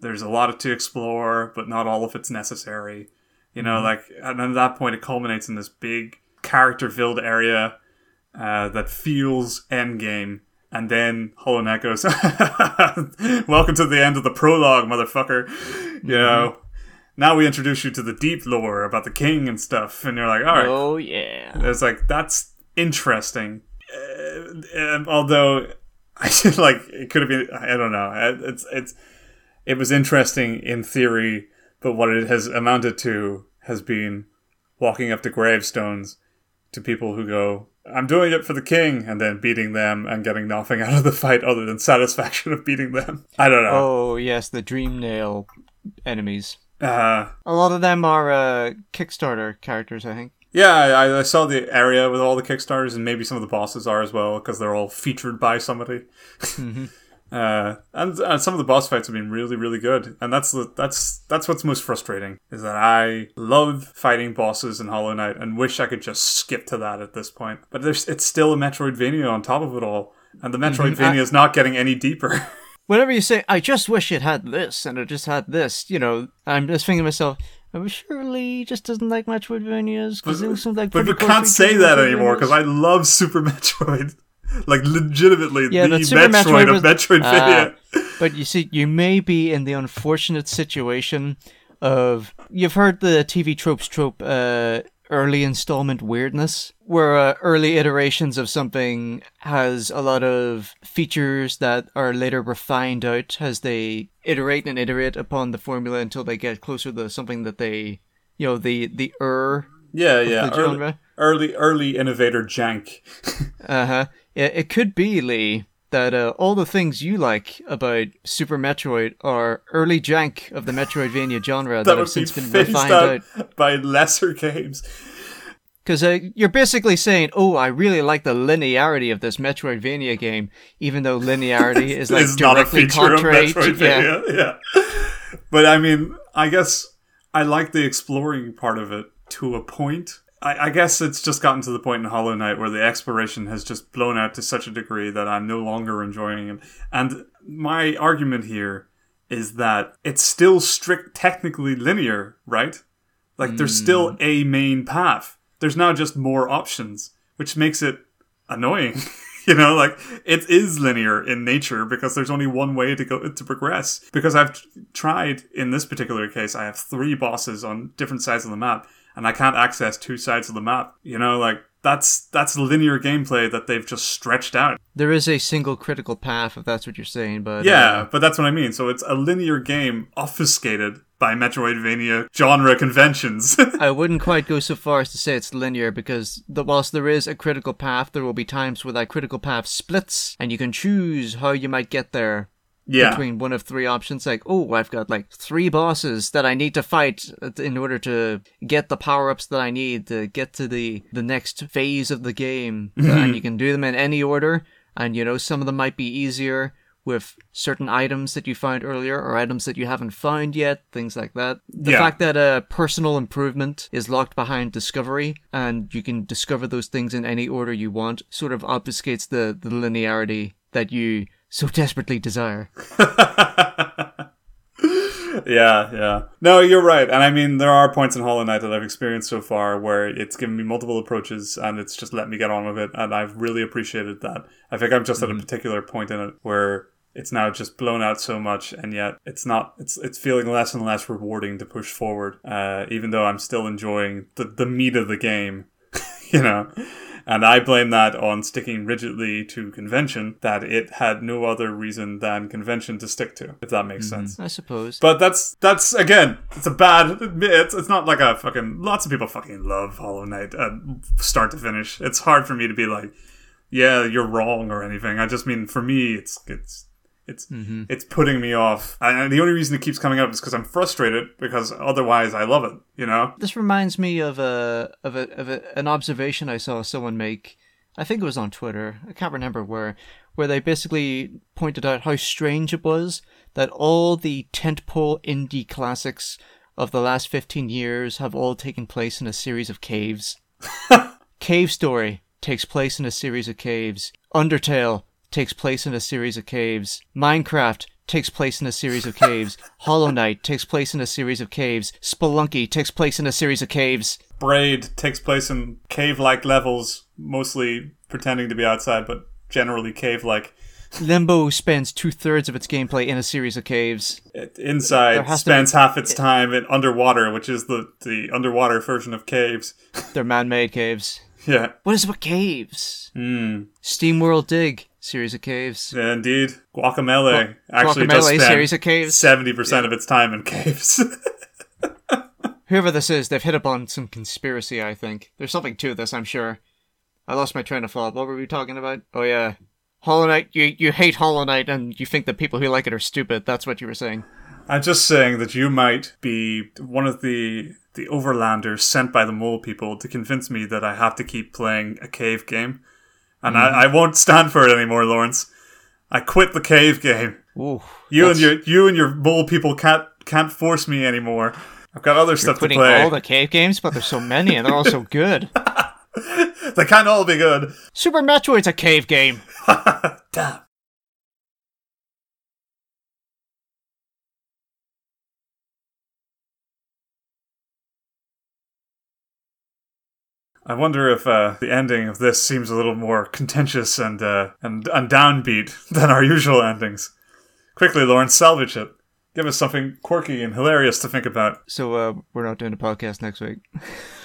There's a lot to explore, but not all of it's necessary. You know, like, and then at that point, it culminates in this big character-filled area uh, that feels endgame. And then Hollow Knight goes, Welcome to the end of the prologue, motherfucker. You know, now we introduce you to the deep lore about the king and stuff. And you're like, all right. Oh yeah. It's like, that's interesting. Uh, um, although, I like it could have been, I don't know. It's, it's, it was interesting in theory, but what it has amounted to has been walking up to gravestones to people who go, I'm doing it for the king, and then beating them and getting nothing out of the fight other than satisfaction of beating them. I don't know. Oh yes, the Dream Nail enemies. Uh, A lot of them are uh, Kickstarter characters, I think. yeah, I, I saw the area with all the Kickstarters, and maybe some of the bosses are as well, because they're all featured by somebody. Uh, and, and some of the boss fights have been really, really good, and that's the that's that's what's most frustrating is that I love fighting bosses in Hollow Knight and wish I could just skip to that at this point. But there's it's still a Metroidvania on top of it all, and the Metroidvania is not getting any deeper. Whenever you say, "I just wish it had this," and it just had this, you know, I'm just thinking to myself, "Oh, surely just doesn't like Metroidvanias because it seems like but we can't say that anymore because I love Super Metroid, like legitimately Yeah, the Metroid, Metroid of was- Metroidvania. But you see, you may be in the unfortunate situation of you've heard the TV tropes trope, uh, early installment weirdness, where uh, early iterations of something has a lot of features that are later refined out as they iterate and iterate upon the formula until they get closer to something that they, you know, the the er. yeah, yeah, early, early, early innovator jank. Uh huh. It, it could be Lee that uh, all the things you like about Super Metroid are early jank of the Metroidvania genre that, that have would be since been refined out, by lesser games. Because uh, you're basically saying, "Oh, I really like the linearity of this Metroidvania game," even though linearity is like is not a directly contrary. to- yeah. Yeah. But I mean, I guess I like the exploring part of it to a point. I, I guess it's just gotten to the point in Hollow Knight where the exploration has just blown out to such a degree that I'm no longer enjoying it. And my argument here is that it's still strict, technically linear, right? Like there's hmm. still a main path. There's now just more options, which makes it annoying. you know, like it is linear in nature because there's only one way to go to progress. Because I've tried in this particular case, I have three bosses on different sides of the map, and I can't access two sides of the map. You know, like that's that's linear gameplay that they've just stretched out. There is a single critical path, if that's what you're saying. But Yeah, uh, but that's what I mean. So it's a linear game obfuscated by Metroidvania genre conventions. I wouldn't quite go so far as to say it's linear because the, whilst there is a critical path, there will be times where that critical path splits, and you can choose how you might get there yeah. between one of three options. Like, oh, I've got like three bosses that I need to fight in order to get the power ups that I need to get to the the next phase of the game, and you can do them in any order. And you know, some of them might be easier with certain items that you found earlier or items that you haven't found yet, things like that. The Yeah. fact that uh, personal improvement is locked behind discovery and you can discover those things in any order you want sort of obfuscates the, the linearity that you so desperately desire. yeah, yeah. No, you're right. And I mean, there are points in Hollow Knight that I've experienced so far where it's given me multiple approaches and it's just let me get on with it. And I've really appreciated that. I think I'm just at a particular point in it where it's now just blown out so much, and yet it's not. It's it's feeling less and less rewarding to push forward. Uh, even though I'm still enjoying the the meat of the game, you know. And I blame that on sticking rigidly to convention, that it had no other reason than convention to stick to, if that makes sense. I suppose. But that's that's again, it's a bad. It's it's not like a fucking. Lots of people fucking love Hollow Knight, uh, start to finish. It's hard for me to be like, yeah, you're wrong or anything. I just mean for me, it's it's it's mm-hmm. it's putting me off. And the only reason it keeps coming up is because I'm frustrated because otherwise I love it. You know. This reminds me of a of a of a, an observation I saw someone make. I think it was on Twitter. I can't remember where, where they basically pointed out how strange it was that all the tentpole indie classics of the last fifteen years have all taken place in a series of caves. Cave Story takes place in a series of caves. Undertale takes place in a series of caves. Minecraft takes place in a series of caves. Hollow Knight takes place in a series of caves. Spelunky takes place in a series of caves. Braid takes place in cave-like levels, mostly pretending to be outside, but generally cave-like. Limbo spends two thirds of its gameplay in a series of caves. Inside spends be- half its time in underwater, which is the the underwater version of caves. They're man-made caves. Yeah, What is it with caves? Hmm. Steam World Dig series of caves. yeah indeed. Guacamelee Gu- actually Guacamelee spend series of caves. seventy percent of its time in caves. Whoever this is, they've hit upon some conspiracy. I think there's something to this. I'm sure. I lost my train of thought. What were we talking about? Oh yeah, Hollow Knight. You you hate Hollow Knight, and you think that people who like it are stupid. That's what you were saying. I'm just saying that you might be one of the the overlanders sent by the mole people to convince me that I have to keep playing a cave game, and mm-hmm. I, I won't stand for it anymore, Lawrence. I quit the cave game. Ooh, You and your you and your mole people can't can't force me anymore. I've got other stuff to play. all the cave games, but there's so many, and they're all so good. They can't all be good. Super Metroid's a cave game. Damn. I wonder if uh, the ending of this seems a little more contentious and uh, and and downbeat than our usual endings. Quickly, Lawrence, salvage it. Give us something quirky and hilarious to think about. So uh, we're not doing a podcast next week.